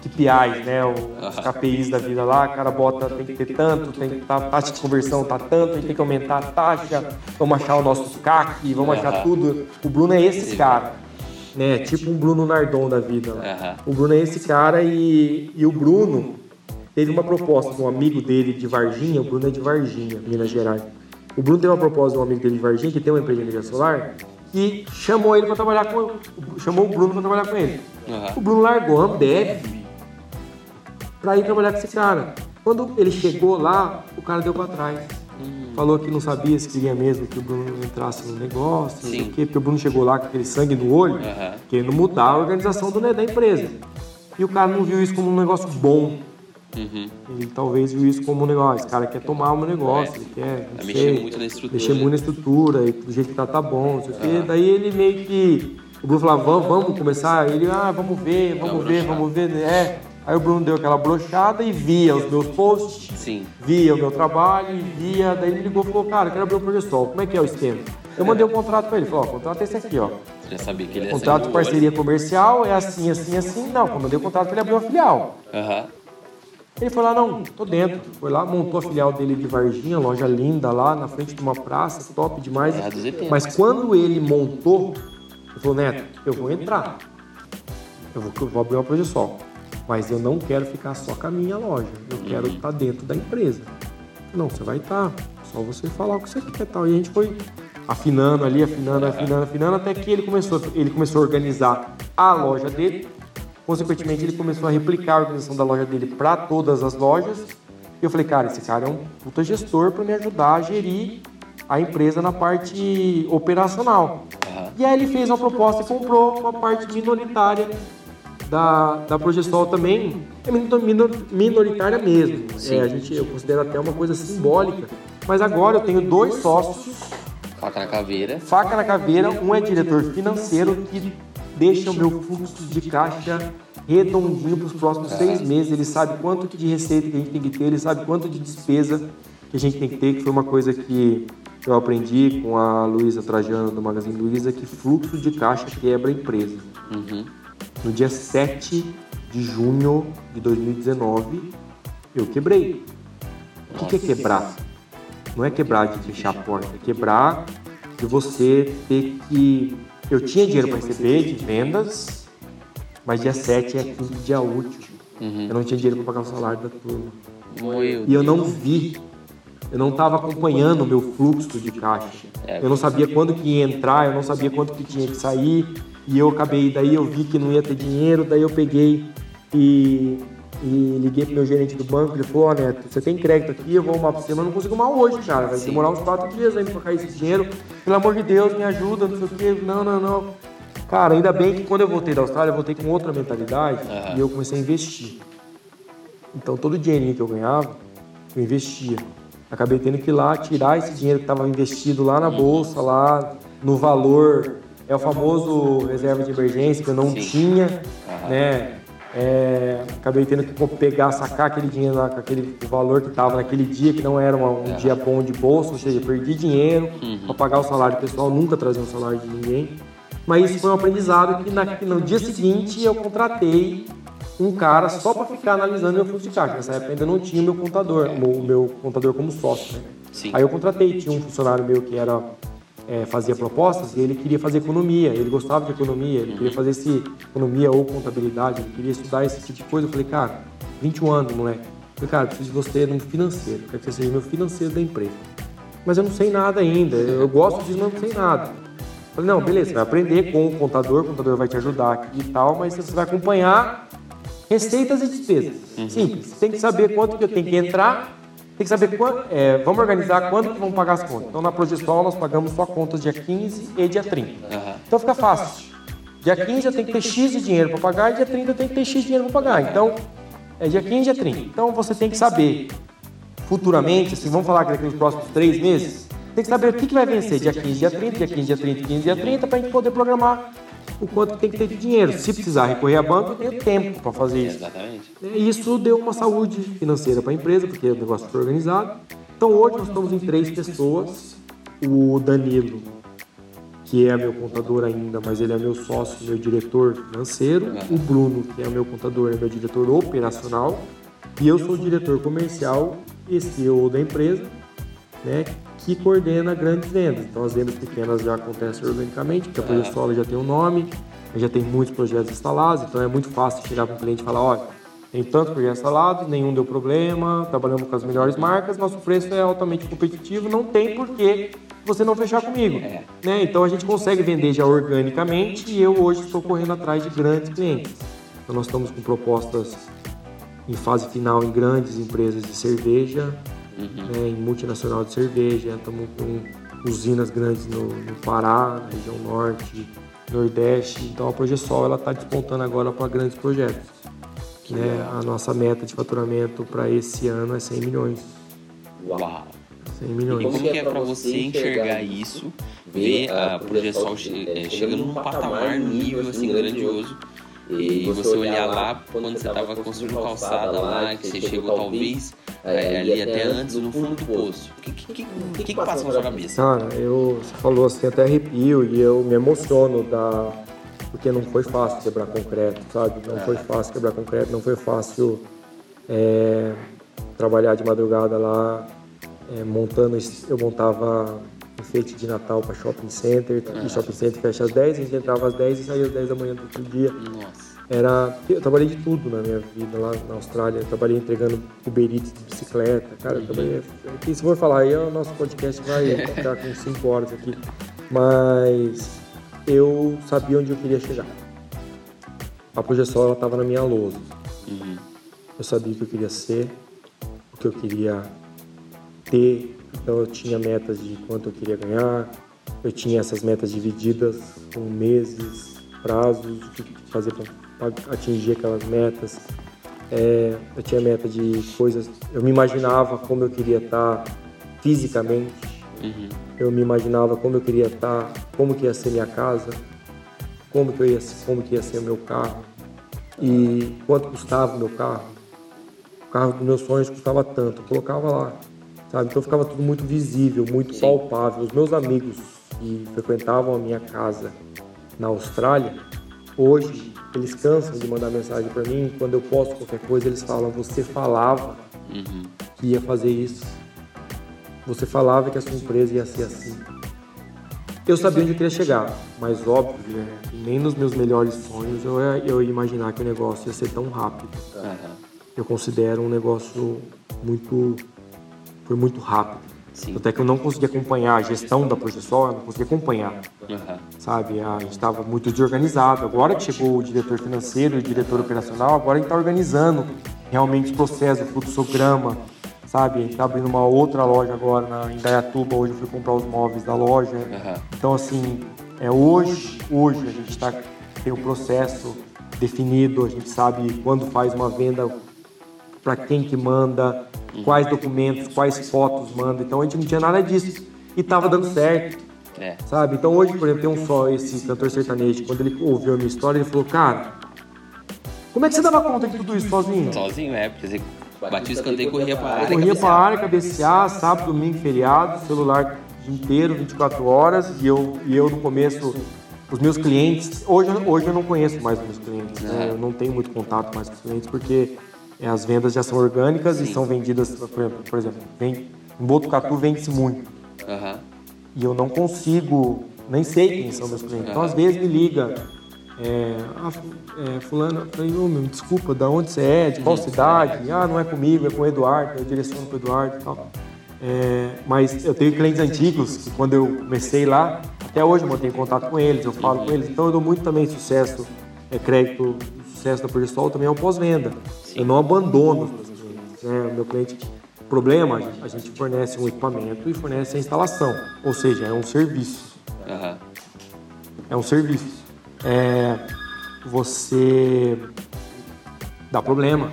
KPIs, né? Os KPIs da vida lá, o cara bota, tem que ter tanto, tem que tá, taxa de conversão tá tanto, a gente tem que aumentar a taxa, vamos achar o nosso CAC, vamos achar tudo. O Bruno é esse cara, né? Tipo um Bruno Nardon da vida. Lá. O Bruno é esse cara e, e o Bruno teve uma proposta com um amigo dele de Varginha, o Bruno é de Varginha, Minas Gerais. O Bruno teve uma proposta com um amigo dele de Varginha, que tem uma empresa de energia solar, e chamou ele para trabalhar com chamou o Bruno para trabalhar com ele. Uhum. O Bruno largou a Ambev para ir trabalhar com esse cara. Quando ele chegou lá, o cara deu para trás. Hum. Falou que não sabia se queria mesmo que o Bruno entrasse no negócio, Sim. Quê, porque o Bruno chegou lá com aquele sangue no olho, uhum. querendo mudar a organização do, da empresa. E o cara não viu isso como um negócio bom. Uhum. Ele talvez viu isso como um negócio. Esse cara quer tomar o um negócio, é. ele quer. Tá mexer muito na estrutura. Mexer muito na estrutura, e do jeito que tá, tá bom, não sei o quê. Daí ele meio que. O Bruno falava, vamos, vamos começar. Ele, ah, vamos ver, vamos ver, vamos ver. É. Aí o Bruno deu aquela brochada e via os meus posts, Sim. via o meu trabalho, e via. Daí ele ligou e falou: Cara, quero abrir o Progesol, como é que é o esquema? Eu mandei um contrato para ele, falou: Ó, o contrato é esse aqui, ó. Já sabia que ele ia Contrato de parceria comercial é assim, assim, assim. Não, eu mandei o contrato para ele abrir uma filial. Uhum. Ele foi lá, não, tô dentro. Foi lá, montou a filial dele de Varginha, loja linda lá, na frente de uma praça, top demais. É Mas quando ele montou, ele falou, Neto, eu vou entrar. Eu vou, eu vou abrir uma Progesol. Mas eu não quero ficar só com a minha loja. Eu quero estar dentro da empresa. Não, você vai estar. Só você falar o que você quer tal. E a gente foi afinando ali, afinando, afinando, afinando, até que ele começou, ele começou a organizar a loja dele. Consequentemente, ele começou a replicar a organização da loja dele para todas as lojas. E eu falei, cara, esse cara é um puta gestor para me ajudar a gerir a empresa na parte operacional. E aí ele fez uma proposta e comprou uma parte minoritária da, da Progestol também é minoritária mesmo. É, a gente, eu considero até uma coisa simbólica. Mas agora eu tenho dois sócios. Faca na caveira. Faca na caveira. Um é diretor financeiro que deixa o meu fluxo de caixa redondinho para os próximos seis meses. Ele sabe quanto de receita que a gente tem que ter, ele sabe quanto de despesa que a gente tem que ter, que foi uma coisa que eu aprendi com a Luísa Trajano do Magazine Luiza, que fluxo de caixa quebra a empresa. Uhum. No dia 7 de junho de 2019, eu quebrei. O que, é quebrar? Não é quebrar de fechar a porta, é quebrar de você ter que. Eu tinha dinheiro para receber de vendas, mas dia 7 é quinto dia útil. Uhum. Eu não tinha dinheiro para pagar o salário da turma. e eu não vi eu não estava acompanhando o meu fluxo de caixa. É, eu não sabia quando que ia entrar, eu não sabia quanto que tinha que sair. E eu acabei, daí eu vi que não ia ter dinheiro, daí eu peguei e, e liguei pro meu gerente do banco, ele falou, ó oh, Neto, você tem crédito aqui, eu vou arrumar pra você, mas não consigo mal hoje, cara. Vai demorar uns quatro dias aí pra cair esse dinheiro. Pelo amor de Deus, me ajuda, não sei o quê. Não, não, não. Cara, ainda bem que quando eu voltei da Austrália, eu voltei com outra mentalidade uhum. e eu comecei a investir. Então todo o dinheirinho que eu ganhava, eu investia. Acabei tendo que ir lá tirar esse dinheiro que estava investido lá na bolsa, lá no valor é o famoso reserva de emergência que eu não Sim. tinha, uhum. né? É, acabei tendo que pegar, sacar aquele dinheiro lá com aquele valor que estava naquele dia, que não era uma, um uhum. dia bom de bolsa, ou seja, perdi dinheiro uhum. para pagar o salário pessoal, nunca trazia um salário de ninguém. Mas isso foi um aprendizado que, na, no dia seguinte eu contratei um cara só para ficar analisando meu fluxo de caixa. Nessa época ainda não tinha o meu contador, o meu contador como sócio. Né? Aí eu contratei, tinha um funcionário meu que era é, fazia propostas e ele queria fazer economia, ele gostava de economia, ele queria fazer esse economia ou contabilidade, ele queria estudar esse tipo de coisa. Eu falei, cara, 21 anos, moleque. Eu falei, cara, preciso de você no financeiro, quero que você seja meu financeiro da empresa. Mas eu não sei nada ainda, eu gosto disso, mas não sei nada. Eu falei, não, beleza, você vai aprender com o contador, o contador vai te ajudar aqui e tal, mas você vai acompanhar receitas e despesas. Simples, você tem que saber quanto que eu tenho que entrar tem que saber quando, é, vamos organizar quando que vamos pagar as contas. Então na Progestol nós pagamos só contas dia 15 e dia 30. Uhum. Então fica fácil. Dia 15 eu tenho que ter X de dinheiro para pagar e dia 30 eu tenho que ter X de dinheiro para pagar. Então, é dia 15 e dia 30. Então você tem que saber futuramente, assim, vamos falar que daqui nos próximos três meses, tem que saber o que, que vai vencer dia 15, dia 30, dia 15, dia 30, 15, dia 30, para a gente poder programar o quanto tem que ter de dinheiro. Se precisar recorrer a banco, eu tenho tempo para fazer isso. Exatamente. E isso deu uma saúde financeira para a empresa, porque o negócio foi organizado. Então hoje nós estamos em três pessoas. O Danilo, que é meu contador ainda, mas ele é meu sócio, meu diretor financeiro. O Bruno, que é meu contador, é meu diretor operacional. E eu sou o diretor comercial e CEO da empresa, né, que coordena grandes vendas. Então as vendas pequenas já acontecem organicamente, porque a Projesola já tem um nome, já tem muitos projetos instalados, então é muito fácil chegar para o cliente e falar, olha, tem tantos projetos instalados, nenhum deu problema, trabalhamos com as melhores marcas, nosso preço é altamente competitivo, não tem por que você não fechar comigo. É. Né? Então a gente consegue vender já organicamente e eu hoje estou correndo atrás de grandes clientes. Então nós estamos com propostas em fase final em grandes empresas de cerveja, né, em multinacional de cerveja, estamos com usinas grandes no, no Pará, na região norte, nordeste. Então a Progesol ela está despontando agora para grandes projetos. Né? A nossa meta de faturamento para esse ano é 100 milhões. Uau! 100 E milhões. como que é para você enxergar isso, ver a projeção che- eh, chegando num patamar, num nível assim grandioso, e você olhar lá quando você estava construindo calçada lá, que você chegou talvez eh, ali até antes no fundo do poço. O que, que, que, que, que passa na sua cabeça? Cara, eu, você falou assim, até arrepio e eu me emociono da, porque não foi fácil quebrar concreto, sabe? Não foi fácil quebrar concreto, não foi fácil é, trabalhar de madrugada lá, é, montando, eu montava enfeite de Natal para shopping center, e shopping center fecha às 10, a gente entrava às 10 e saía às 10 da manhã do outro dia. Nossa, Era, eu trabalhei de tudo na minha vida lá na Austrália. Eu trabalhei entregando Uber Eats de bicicleta, cara. Eu trabalhei, aqui, se for falar aí, o nosso podcast vai (laughs) ficar com 5 horas aqui. Mas eu sabia onde eu queria chegar. A projeção estava na minha lousa. Uhum. Eu sabia o que eu queria ser, o que eu queria ter. Então eu tinha metas de quanto eu queria ganhar. Eu tinha essas metas divididas com meses, prazos, o que fazer para atingir aquelas metas. É, eu tinha meta de coisas. Eu me imaginava como eu queria estar fisicamente. Uhum. Eu me imaginava como eu queria estar, como que ia ser minha casa, como que, eu ia, como que ia ser o meu carro e quanto custava o meu carro. O carro dos meus sonhos custava tanto, eu colocava lá, sabe? Então ficava tudo muito visível, muito palpável. Os meus amigos que frequentavam a minha casa na Austrália, hoje eles cansam de mandar mensagem para mim. Quando eu posto qualquer coisa, eles falam: Você falava Uhum. que ia fazer isso. Você falava que a sua empresa ia ser assim. Eu sabia onde eu queria chegar, mas óbvio, né, nem nos meus melhres sonhos eu ia, eu ia imaginar que o negócio ia ser tão rápido. Aham. Eu considero um negócio muito. Foi muito rápido. Sim. Até que eu não consegui acompanhar a gestão da Projeção, eu não consegui acompanhar Aham. sabe? A gente estava muito desorganizado. Agora que chegou o diretor financeiro e o diretor operacional, agora a gente está organizando realmente os processos, o fluxograma, sabe? A gente está abrindo uma outra loja agora na, em Dayatuba, hoje eu fui comprar os móveis da loja. Aham. Então, assim, é hoje, hoje a gente tá, tem o processo definido, a gente sabe quando faz uma venda, para quem que manda, quais documentos, quais fotos manda. Então, a gente não tinha nada disso e estava dando certo É. sabe? Então hoje, por exemplo, tem um só, esse cantor sertanejo, quando ele ouviu a minha história, ele falou, cara, como é que você dava conta de tudo isso sozinho? Sozinho, é, porque você batia o escanteio e corria pra área. Corria pra área, cabecear, sábado, domingo, feriado, celular inteiro, 24 horas, e eu, e eu no começo, os meus clientes, hoje, eu- hoje eu não conheço mais os meus clientes, né? eu não tenho muito contato mais com os clientes, porque é, as vendas já são orgânicas e são vendidas, por exemplo, por exemplo vem, em Botucatu vende-se muito, Aham. e eu não consigo, nem sei quem são meus clientes. Então, às vezes me liga, é, ah, é, fulano, eu meu, me desculpa, da onde você é, de qual cidade? Ah, não é comigo, é com o Eduardo, eu direciono pro Eduardo e tal. É, mas eu tenho clientes antigos que quando eu comecei lá, até hoje eu mantenho contato com eles, eu falo com eles, então eu dou muito também sucesso, é, crédito, sucesso da Progesol também é o pós-venda. Eu não abandono. Né? O meu cliente problema, a gente fornece um equipamento e fornece a instalação, ou seja, é um serviço. Aham. É um serviço. É, você dá problema,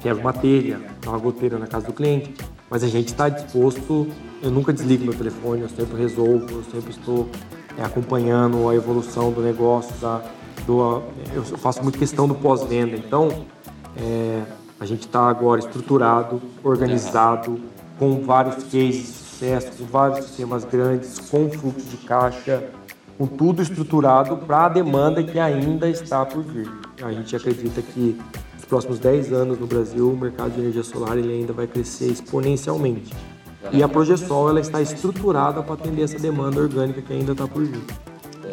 quebra uma telha, dá uma goteira na casa do cliente, Mas a gente está disposto, eu nunca desligo meu telefone, eu sempre resolvo, eu sempre estou é, acompanhando a evolução do negócio, da, do, eu faço muito questão do pós-venda. Então, é, a gente está agora estruturado, organizado, com vários cases de sucesso, com vários sistemas grandes, com fluxo de caixa, com tudo estruturado para a demanda que ainda está por vir. A gente acredita que nos próximos 10 anos no Brasil o mercado de energia solar ele ainda vai crescer exponencialmente. E a Progesol ela está estruturada para atender essa demanda orgânica que ainda está por vir.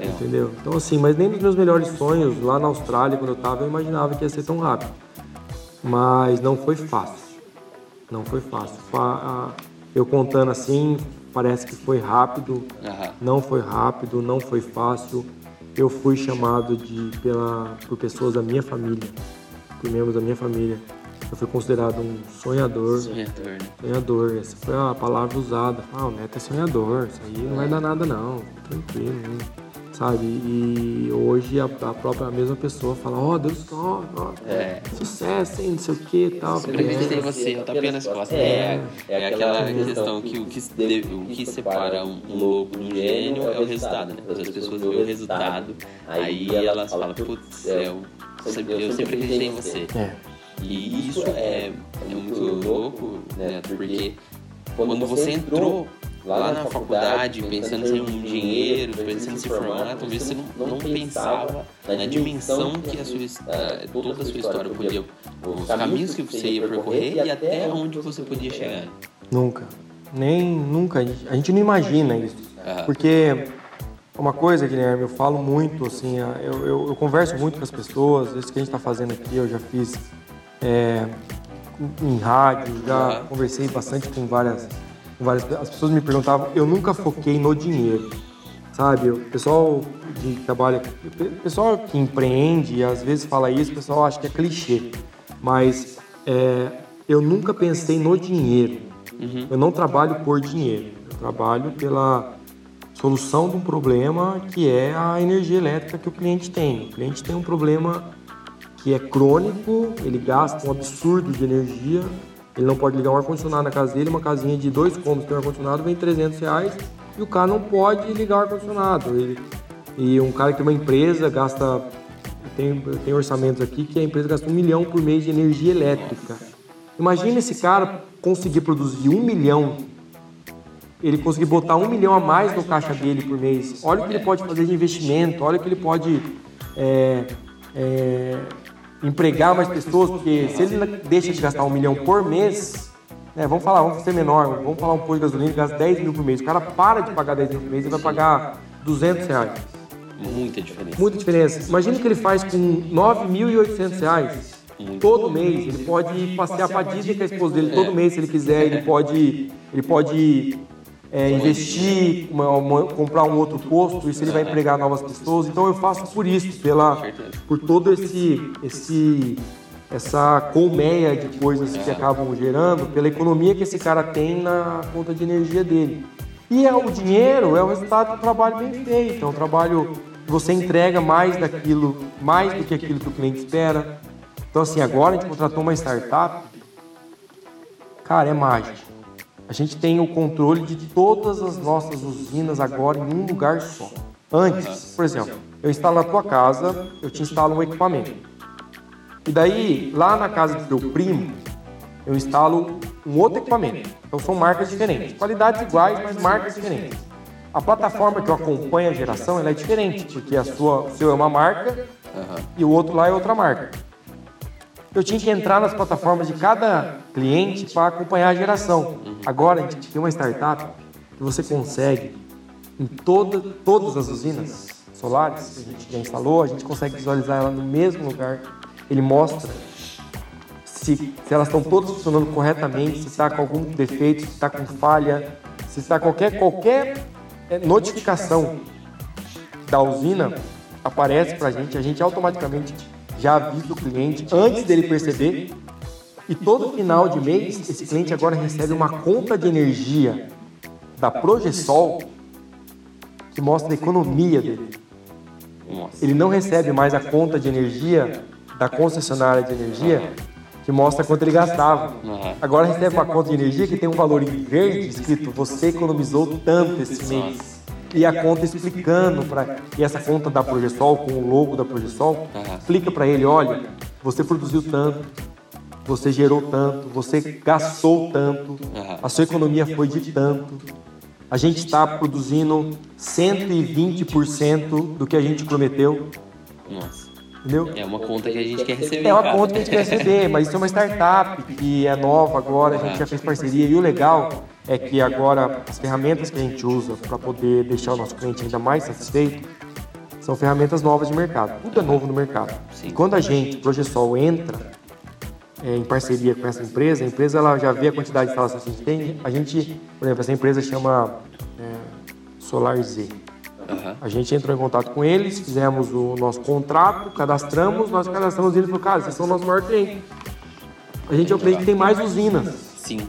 Entendeu? Então assim, mas nem nos meus melhores sonhos lá na Austrália quando eu estava eu imaginava que ia ser tão rápido. Mas não foi fácil. Não foi fácil. Eu contando assim, parece que foi rápido, uhum. não foi rápido, não foi fácil. Eu fui chamado de pela por pessoas da minha família, por membros da minha família. Eu fui considerado um sonhador. Sonhador, né? Sonhador, essa foi a palavra usada. Ah, o neto é sonhador, isso aí não vai dar nada não, tranquilo. Né? Sabe? E hoje a, a própria a mesma pessoa fala, ó, oh, Deus só, é. sucesso, hein, não sei o que e tal. Eu acreditei em você, eu tapei nas costas. É, é, é aquela questão que o que, o que separa um, um louco de um gênio é o resultado, né? As pessoas veem o resultado, aí elas falam, putz, eu, eu sempre acreditei em você. É. E isso é, é muito louco, né? Porque quando você entrou lá na faculdade, pensando em um dinheiro, pensando em se formar, talvez você não, não pensava na dimensão que a sua, toda a sua história podia, os caminhos que você ia percorrer e até onde você podia chegar. Nunca. Nem, nunca. A gente não imagina isso. Porque uma coisa, Guilherme, eu falo muito, assim, eu, eu, eu converso muito com as pessoas, isso que a gente está fazendo aqui, eu já fiz é, em rádio, já conversei bastante com várias as pessoas me perguntavam, eu nunca foquei no dinheiro, sabe? O pessoal que trabalha, o pessoal que empreende, às vezes fala isso, o pessoal acha que é clichê, mas é, eu nunca pensei no dinheiro. Uhum. Eu não trabalho por dinheiro, eu trabalho pela solução de um problema que é a energia elétrica que o cliente tem. O cliente tem um problema que é crônico, ele gasta um absurdo de energia ele não pode ligar um ar-condicionado na casa dele, uma casinha de dois cômodos tem um ar-condicionado, vem 300 reais e o cara não pode ligar o ar-condicionado. E um cara que tem uma empresa gasta. Tem, tem orçamentos aqui que a empresa gasta um milhão por mês de energia elétrica. Imagina esse cara conseguir produzir um milhão, ele conseguir botar um milhão a mais no caixa dele por mês. Olha o que ele pode fazer de investimento, olha o que ele pode é, é, empregar mais pessoas, porque se ele deixa de gastar um milhão por mês, né, vamos falar, vamos ser menor, vamos falar um posto de gasolina que gasta 10 mil por mês. O cara para de pagar 10 mil por mês e vai pagar 200 reais. Muita diferença. Muita diferença. Imagina o que ele faz com 9.800 reais todo mês. Ele pode passear para Disney com a esposa dele todo mês se ele quiser. Ele pode, ele pode é, investir, uma, uma, comprar um outro posto, isso ele vai empregar novas pessoas. Então eu faço por isso, pela, por todo esse, esse essa colmeia de coisas que acabam gerando, pela economia que esse cara tem na conta de energia dele. E é, o dinheiro é o resultado do trabalho bem feito, é um trabalho que você entrega mais daquilo, mais do que aquilo que o cliente espera. Então assim, agora a gente contratou uma startup, cara, é mágico a gente tem o controle de todas as nossas usinas agora em um lugar só. Antes, por exemplo, eu instalo na tua casa, eu te instalo um equipamento. E daí, lá na casa do teu primo, eu instalo um outro equipamento. Então são marcas diferentes, qualidades iguais, mas marcas diferentes. A plataforma que eu acompanho a geração ela é diferente, porque a sua, o seu é uma marca e o outro lá é outra marca eu tinha que entrar nas plataformas de cada cliente para acompanhar a geração. Agora a gente tem uma startup que você consegue em toda, todas as usinas solares que a gente já instalou, a gente consegue visualizar ela no mesmo lugar. Ele mostra se, se elas estão todas funcionando corretamente, se está com algum defeito, se está com falha, se está qualquer qualquer é, notificação da usina aparece para a gente, a gente automaticamente já avisa o cliente antes dele perceber. E todo final de mês, esse cliente agora recebe uma conta de energia da Progesol que mostra a economia dele. Ele não recebe mais a conta de energia da concessionária de energia que mostra quanto ele gastava. Agora recebe uma conta de energia que tem um valor em verde escrito você economizou tanto esse mês. E a conta explicando para e essa conta da Progesol com o logo da Progesol explica para ele, olha, você produziu tanto, você gerou tanto, você gastou tanto, a sua economia foi de tanto. A gente está produzindo 120% do que a gente prometeu, Nossa. Entendeu? É uma conta que a gente quer receber. É uma conta que a gente quer receber, mas isso é uma startup que é nova agora, a gente já fez parceria. E o legal é que agora as ferramentas que a gente usa para poder deixar o nosso cliente ainda mais satisfeito são ferramentas novas de mercado. Tudo é novo no mercado. E quando a gente, Progesol, entra é, em parceria com essa empresa, a empresa ela já vê a quantidade de instalações que a gente tem. A gente, por exemplo, essa empresa chama é, Solar Z. Aham. A gente entrou em contato com eles, fizemos o nosso contrato, cadastramos, nós cadastramos eles e falou, cara, vocês são o nosso maior cliente. A gente é o cliente que tem mais usinas, Sim.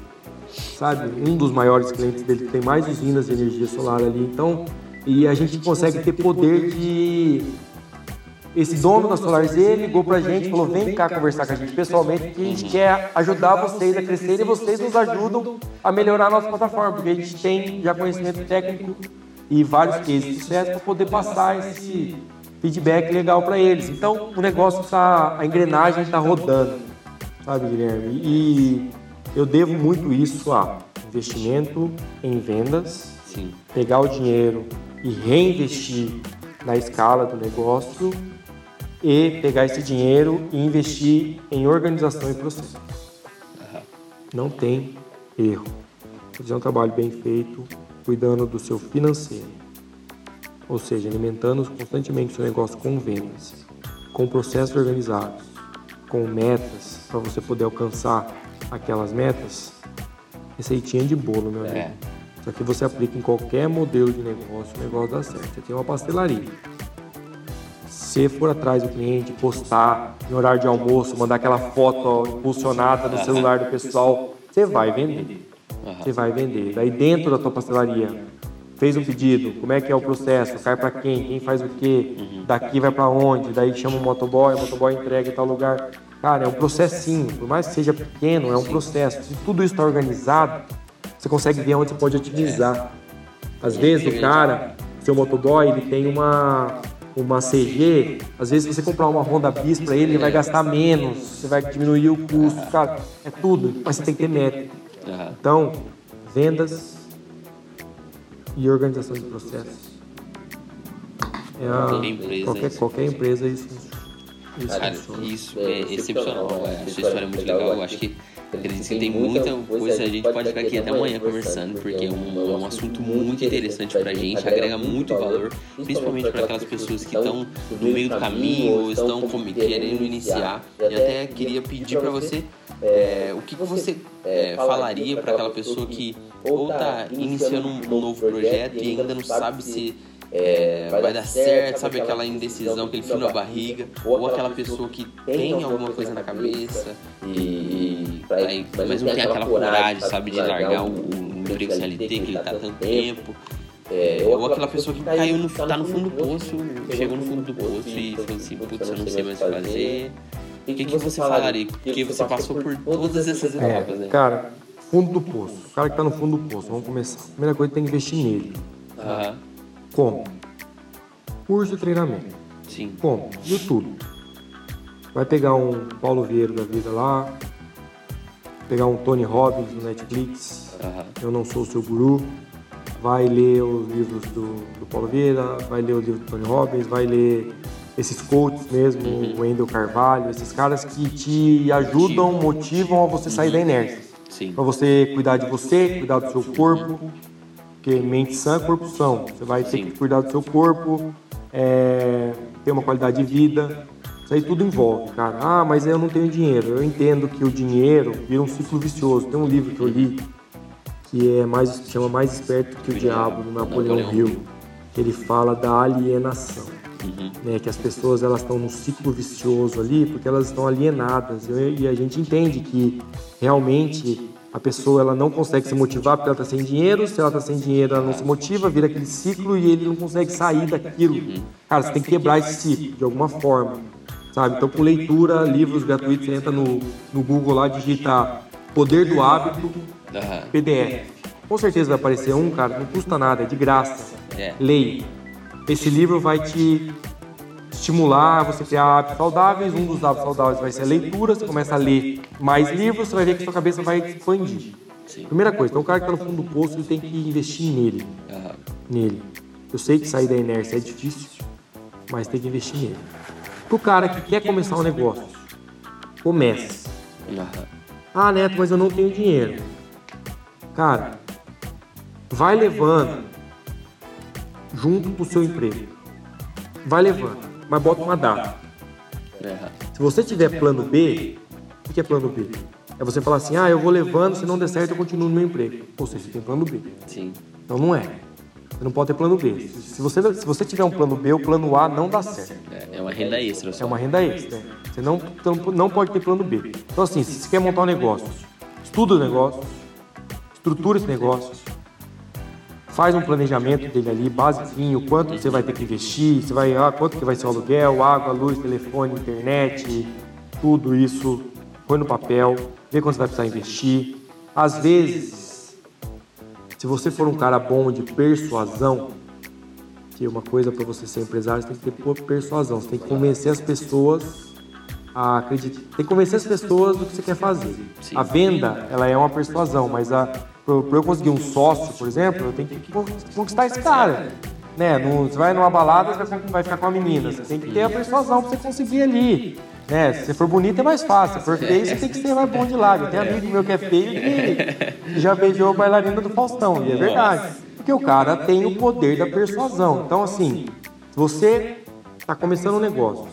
sabe? Um dos maiores clientes dele que tem mais usinas de energia solar ali. Então, e a gente consegue ter poder de. Esse dono da Solar Z ligou pra gente, falou: vem cá conversar com a gente pessoalmente, que a gente quer ajudar vocês a crescer e vocês nos ajudam a melhorar a nossa plataforma, porque a gente tem já conhecimento técnico e vários cases de sucesso para poder passar esse feedback legal para eles. Então, o negócio tá, a engrenagem está rodando, sabe, Guilherme? E eu devo muito isso a investimento em vendas, Sim. pegar o dinheiro e reinvestir na escala do negócio e pegar esse dinheiro e investir em organização e processo. Não tem erro. Fazer um trabalho bem feito, cuidando do seu financeiro. Ou seja, alimentando constantemente o seu negócio com vendas, com processos organizados, com metas para você poder alcançar aquelas metas. Receitinha de bolo, meu amigo. É. Isso aqui você aplica em qualquer modelo de negócio, o negócio dá certo. Você tem uma pastelaria. Se for atrás do cliente, postar em horário de almoço, mandar aquela foto impulsionada no celular do pessoal, você vai vender. Você vai vender. Daí dentro da tua pastelaria, fez um pedido, como é que é o processo, cai para quem, quem faz o quê, daqui vai para onde, daí chama o motoboy, o motoboy entrega em tal lugar. Cara, é um processinho, por mais que seja pequeno, é um processo. Se tudo isso está organizado, você consegue ver onde você pode otimizar. Às vezes o cara, seu motoboy, ele tem uma uma CG, às vezes você comprar uma Honda Bis para ele, ele vai gastar menos, você vai diminuir o custo, cara, é tudo, mas você tem que ter meta. Aham. Então, vendas e organização de processos. É a- Qualquer empresa, qualquer, isso qualquer empresa isso, isso Cara, isso é excepcional. A sua história é muito legal. Eu acho que acredito que tem muita coisa. A gente pode ficar aqui até amanhã conversando, porque é um, é um assunto muito interessante pra gente, agrega muito valor, principalmente para aquelas pessoas que estão no meio do caminho ou estão querendo iniciar. E até queria pedir pra você é, o que, que você é, falaria para aquela pessoa que ou tá iniciando um novo projeto e ainda não sabe se é, vai dar certo, sabe aquela indecisão, aquele fio na barriga, ou aquela pessoa que tem alguma coisa na cabeça e, aí, mas não tem aquela coragem, sabe, de largar o, o emprego CLT que ele tá há tanto tempo. É, ou aquela pessoa que caiu no, tá no fundo do poço, chegou no fundo do poço e falou assim, putz, eu não sei mais o que fazer. O que, que você falaria? Porque você passou por todas essas etapas, É, né? cara, fundo do poço. O cara que tá no fundo do poço, vamos começar. Primeira coisa, tem que investir nele. Aham, Como? Curso de treinamento. sim. Como? YouTube. Vai pegar um Paulo Vieira da vida lá, pegar um Tony Robbins no Netflix, Aham, Eu Não Sou o Seu Guru, vai ler os livros do, do Paulo Vieira, vai ler o livro do Tony Robbins, vai ler esses coaches mesmo, o Wendel Carvalho, esses caras que te ajudam, motivam a você sair da inércia. Para você cuidar de você, cuidar do seu corpo, porque mente sã, corpo são. Você vai ter Sim. que cuidar do seu corpo, é, ter uma qualidade de vida. Isso aí tudo envolve, cara. Ah, mas eu não tenho dinheiro. Eu entendo que o dinheiro vira um ciclo vicioso. Tem um livro que eu li que é mais chama Mais Esperto que o Diabo, do Napoleão Hill, que ele fala da alienação. Uhum. Né, que as pessoas elas estão num ciclo vicioso ali porque elas estão alienadas e, e a gente entende que realmente a pessoa ela não consegue se motivar porque ela está sem dinheiro se ela está sem dinheiro ela não se motiva vira aquele ciclo e ele não consegue sair daquilo cara você tem que quebrar esse ciclo de alguma forma sabe? Então, com leitura, livros gratuitos, você entra no, no Google lá, digita Poder do Hábito. PDF. Com certeza vai aparecer um, cara, não custa nada, é de graça. É. Leia. Esse livro vai te estimular você criar hábitos saudáveis. Um dos hábitos saudáveis vai ser a leitura. Você começa a ler mais livros, você vai ver que sua cabeça vai expandir. Sim. Primeira coisa, então o cara que está no fundo do poço, ele tem que investir nele. Nele. Eu sei que sair da inércia é difícil, mas tem que investir nele. Pro cara que quer começar um negócio, comece. Ah, Neto, mas eu não tenho dinheiro. Cara, vai levando junto com o seu emprego. Vai levando, mas bota uma data. Se você tiver plano B, o que é plano B? É você falar assim, ah, eu vou levando, se não der certo eu continuo no meu emprego. Ou seja, você tem plano B. Sim. Então não é. Você não pode ter plano B. Se você, se você tiver um plano B, o plano A não dá certo. É, é uma renda extra É só. uma renda extra. Você não, não, não pode ter plano B. Então, assim, se você quer montar um negócio, estuda o negócio, estrutura esse negócio, faz um planejamento dele ali, basiquinho, quanto você vai ter que investir, você vai, ah, quanto que vai ser o aluguel, água, luz, telefone, internet, tudo isso, põe no papel, vê quanto você vai precisar investir. Às vezes, se você for um cara bom de persuasão, que uma coisa para você ser empresário, você tem que ter persuasão, você tem que convencer as pessoas a acreditar, tem que convencer as pessoas do que você quer fazer. A venda, ela é uma persuasão, mas a para eu conseguir um sócio, por exemplo, eu tenho que con- conquistar esse cara. Né? Não- você vai numa balada, você vai, vai ficar com a menina, você tem que ter a persuasão para você conseguir ali. Né? Se for bonito é mais fácil, se for feio você tem que ser mais bom de lado. Tenho amigo meu que é feio que (laughs) já beijou a bailarina do Faustão, e é verdade. Porque o cara tem o poder da persuasão. Então, assim, você está começando um negócio,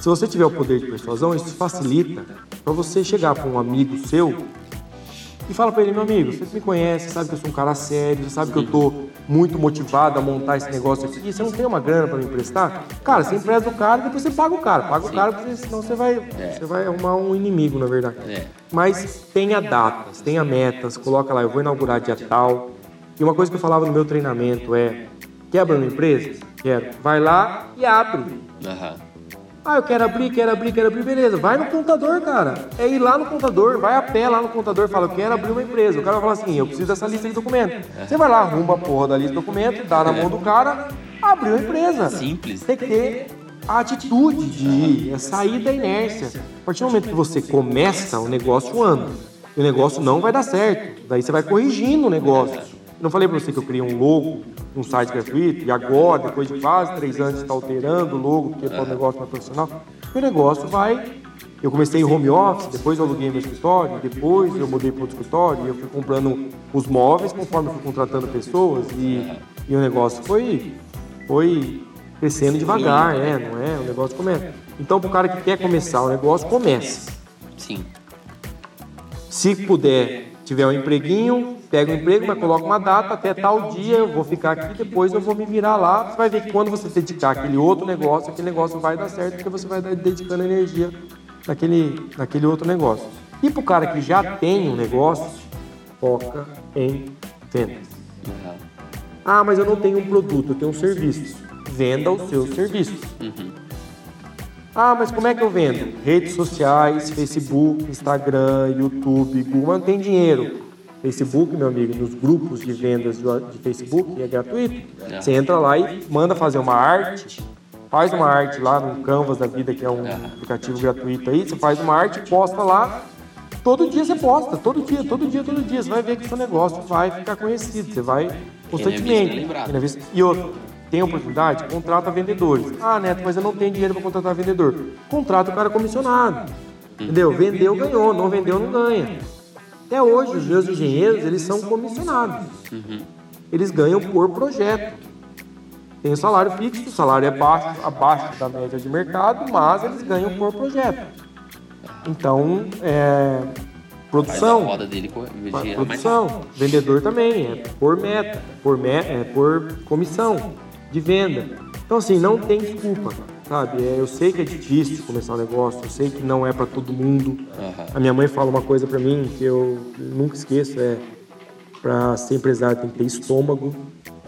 se você tiver o poder de persuasão, isso facilita para você chegar para um amigo seu e fala para ele, meu amigo, você me conhece, sabe que eu sou um cara sério, você sabe que eu tô muito motivado a montar esse negócio aqui, você não tem uma grana para me emprestar? Cara, você empresta o cara e depois você paga o cara. Paga o cara, porque senão você vai, você vai arrumar um inimigo, na verdade. É. Mas tenha datas, tenha metas, coloca lá, eu vou inaugurar dia tal. E uma coisa que eu falava no meu treinamento é, quer abrir uma empresa? Quero. Vai lá e abre. Aham. Ah, eu quero abrir, quero abrir, quero abrir, beleza. Vai no contador, cara. É ir lá no contador, vai a pé lá no contador, fala, eu quero abrir uma empresa. O cara vai falar assim, eu preciso dessa lista de documentos. Você vai lá, arruma a porra da lista de documentos, dá na mão do cara, abriu a empresa. Simples. Tem que ter a atitude de ir, é sair da inércia. A partir do momento que você começa, o negócio anda. E o negócio não vai dar certo. Daí você vai corrigindo o negócio. Não falei pra você que eu criei um logo, um site gratuito, e agora, depois de quase três anos, está alterando o logo, porque para o negócio mais profissional. E o negócio vai. Eu comecei em home office, depois eu aluguei meu escritório, depois eu mudei para outro escritório, e eu fui comprando os móveis conforme eu fui contratando pessoas, e, e o negócio foi, foi crescendo devagar, é, não é? O negócio começa. Então, para o cara que quer começar o negócio, comece. Sim. Se puder, tiver um empreguinho, pega um emprego, mas coloca uma data, até tal dia eu vou ficar aqui, depois eu vou me virar lá. Você vai ver que quando você dedicar aquele outro negócio, aquele negócio vai dar certo, porque você vai dedicando energia naquele, naquele outro negócio. E para o cara que já tem um negócio, foca em vendas. Ah, mas eu não tenho um produto, eu tenho um serviço. Venda o seu serviço. Ah, mas como é que eu vendo? Redes sociais, Facebook, Instagram, YouTube, Google, não tem dinheiro. Facebook, meu amigo, nos grupos de vendas de Facebook, é gratuito. Você entra lá e manda fazer uma arte, faz uma arte lá no Canvas da vida, que é um aplicativo gratuito aí, você faz uma arte, posta lá, todo dia você posta, todo dia, todo dia, todo dia. Você vai ver que seu negócio vai ficar conhecido, você vai constantemente. é é E outro, tem oportunidade? Contrata vendedores. Ah, Neto, mas eu não tenho dinheiro para contratar vendedor. Contrata o cara comissionado. Entendeu? Vendeu, ganhou. Não vendeu, não ganha. Até hoje, os meus engenheiros, eles são comissionados. Eles ganham por projeto. Tem o salário fixo, o salário é baixo, abaixo da média de mercado, mas eles ganham por projeto. Então, é, produção, produção, vendedor também, é por meta, por, me, é por comissão de venda. Então, assim, não tem desculpa, sabe? É, eu sei que é difícil começar um negócio, eu sei que não é para todo mundo. Aham. A minha mãe fala uma coisa para mim que eu nunca esqueço, é para ser empresário tem que ter estômago,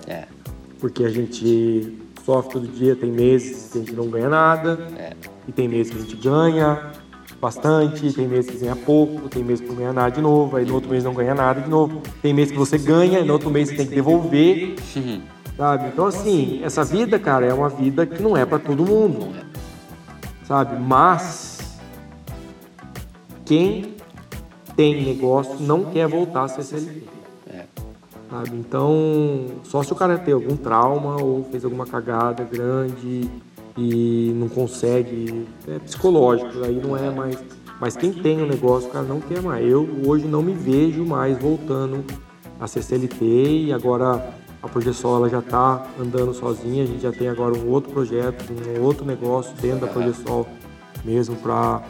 É. porque a gente sofre todo dia, tem meses que a gente não ganha nada. É. E tem meses que a gente ganha bastante, tem meses que ganha pouco, tem meses que não ganha nada de novo, aí no outro mês não ganha nada de novo. Tem meses que você ganha, e no outro mês você tem que devolver. Sabe? Então, assim, essa vida, cara, é uma vida que não é para todo mundo. Sabe? Mas quem tem negócio não quer voltar a ser CLT. Sabe? Então, só se o cara tem algum trauma ou fez alguma cagada grande e não consegue, é psicológico, aí não é mais. Mas quem tem o um negócio, o cara não quer mais. Eu hoje não me vejo mais voltando a ser CLT e agora a Progesol ela já está andando sozinha, a gente já tem agora um outro projeto, um outro negócio dentro da Progesol mesmo para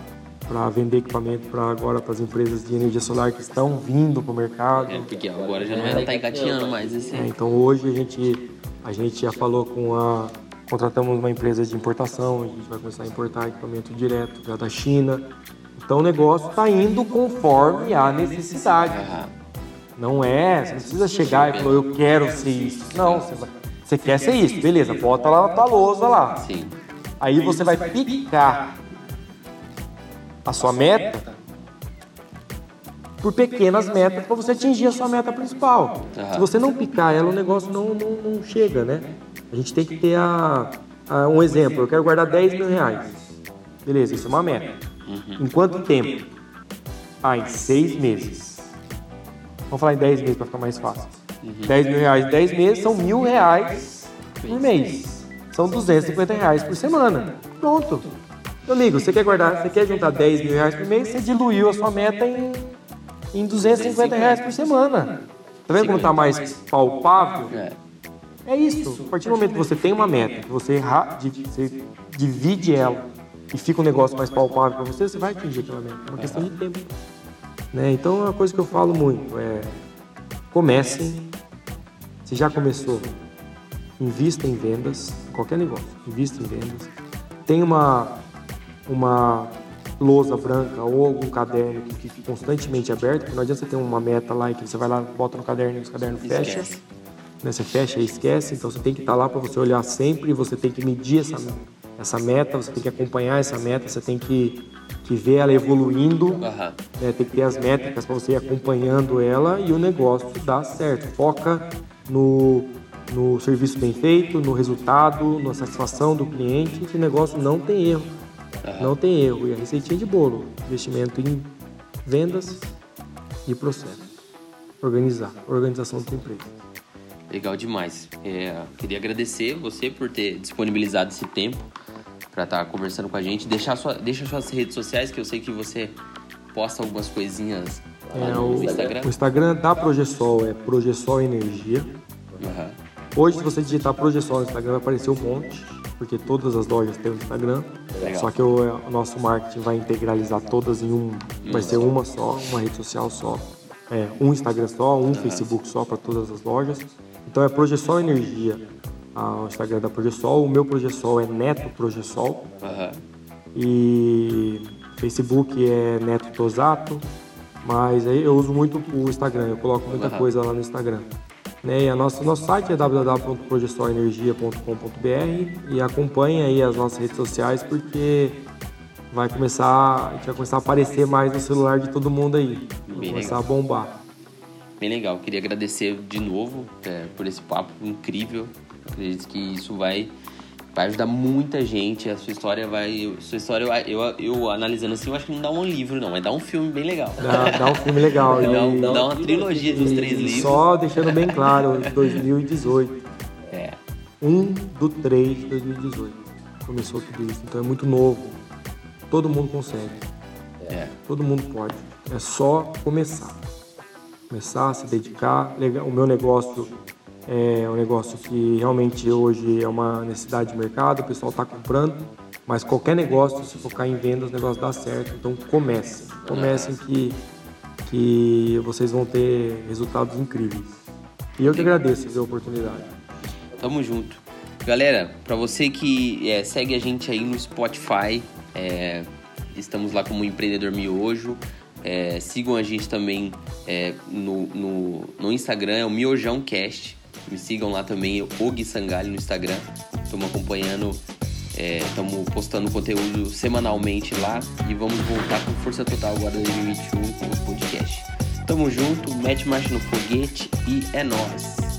para vender equipamento para agora para as empresas de energia solar que estão vindo para o mercado. É, porque agora já não é, tá engatinhando mais assim. É, então hoje a gente a gente já falou com a contratamos uma empresa de importação, a gente vai começar a importar equipamento direto já da China. Então o negócio está indo conforme a necessidade. Uhum. Não é, você não precisa chegar e falar, eu quero ser isso. Não, você, vai, você quer ser isso, beleza, bota lá na tua lousa lá. Sim. Aí você vai picar a sua meta por pequenas metas para você atingir a sua meta principal. Se você não picar ela, o negócio não, não, não chega, né? A gente tem que ter a, a, um exemplo. Eu quero guardar 10 mil reais. Beleza, isso é uma meta. Em quanto tempo? Ah, em seis meses. Vamos falar em 10 meses para ficar mais fácil. Uhum. 10 mil reais em 10 meses são mil reais por mês. São 250 reais por semana. Pronto. Meu amigo, você quer guardar, você quer juntar 10 mil reais por mês, você diluiu a sua meta em, em 250 reais por semana. Tá vendo como tá mais palpável? É isso. A partir do momento que você tem uma meta, que você, você divide ela e fica um negócio mais palpável para você, você vai atingir aquela meta. É uma questão de tempo. Né? Então, é uma coisa que eu falo muito é comecem. Se já começou, invista em vendas, qualquer negócio, invista em vendas. Tem uma uma lousa branca ou algum caderno que fique constantemente aberto, porque não adianta você ter uma meta lá e que você vai lá, bota no caderno e o caderno fecha. Né? Você fecha e esquece, então você tem que estar lá para você olhar sempre, você tem que medir essa, essa meta, você tem que acompanhar essa meta, você tem que, que ver ela evoluindo, uhum. né? tem que ter as métricas para você ir acompanhando ela e o negócio dá certo. Foca no, no serviço bem feito, no resultado, na satisfação do cliente, que o negócio não tem erro. Uhum. Não tem erro. E a receitinha de bolo, investimento em vendas e processo. Organizar, organização da empresa. Legal demais. É, queria agradecer você por ter disponibilizado esse tempo para estar tá conversando com a gente. Deixar sua, deixa suas redes sociais, que eu sei que você posta algumas coisinhas é, no o, Instagram. O Instagram da Progesol é Progesol Energia. Uhum. Hoje, se você digitar Progesol no Instagram, vai aparecer um monte porque todas as lojas têm o Instagram. Legal. Só que o, o, nosso marketing vai integralizar todas em um, vai ser uma só, uma rede social só, é, um Instagram só, um uhum. Facebook só para todas as lojas. Então é Progesol Energia, ah, o Instagram da Progesol. O meu Progesol é Neto Progesol. Uhum. E Facebook é Neto Tosato. Mas aí eu uso muito o Instagram, eu coloco muita uhum. coisa lá no Instagram. Né? E a nossa, nosso site é www.progestorenergia.com.br e acompanhe aí as nossas redes sociais porque vai começar, a gente vai começar a aparecer mais no celular de todo mundo aí. Vai Bem começar legal. a bombar. Bem legal. Queria agradecer de novo é, por esse papo incrível. Acredito que isso vai vai ajudar muita gente. A sua história vai. Sua história, eu, eu, eu, analisando assim, eu acho que não dá um livro, não, mas dá um filme bem legal. Dá, dá um filme legal. (laughs) dá, e, dá, uma trilogia dos três livros. Só deixando bem claro, 2018. É. 1 do 3 de 2018. Começou tudo isso. Então é muito novo. Todo mundo consegue. É. Todo mundo pode. É só começar. Começar, se dedicar. O meu negócio é um negócio que realmente hoje é uma necessidade de mercado, o pessoal está comprando, mas qualquer negócio, se focar em vendas, o negócio dá certo. Então comecem, comecem que, que vocês vão ter resultados incríveis. E eu que agradeço a oportunidade. Tamo junto. Galera, para você que é, segue a gente aí no Spotify, é, estamos lá como Empreendedor Miojo. É, sigam a gente também é, no, no, no Instagram, é o Miojão Cast. Me sigam lá também, o Gui Sangali no Instagram. Estamos acompanhando Estamos é, postando conteúdo semanalmente lá e vamos voltar com força total agora em 2021 com o podcast. Tamo junto, mete marcha no foguete e é nós.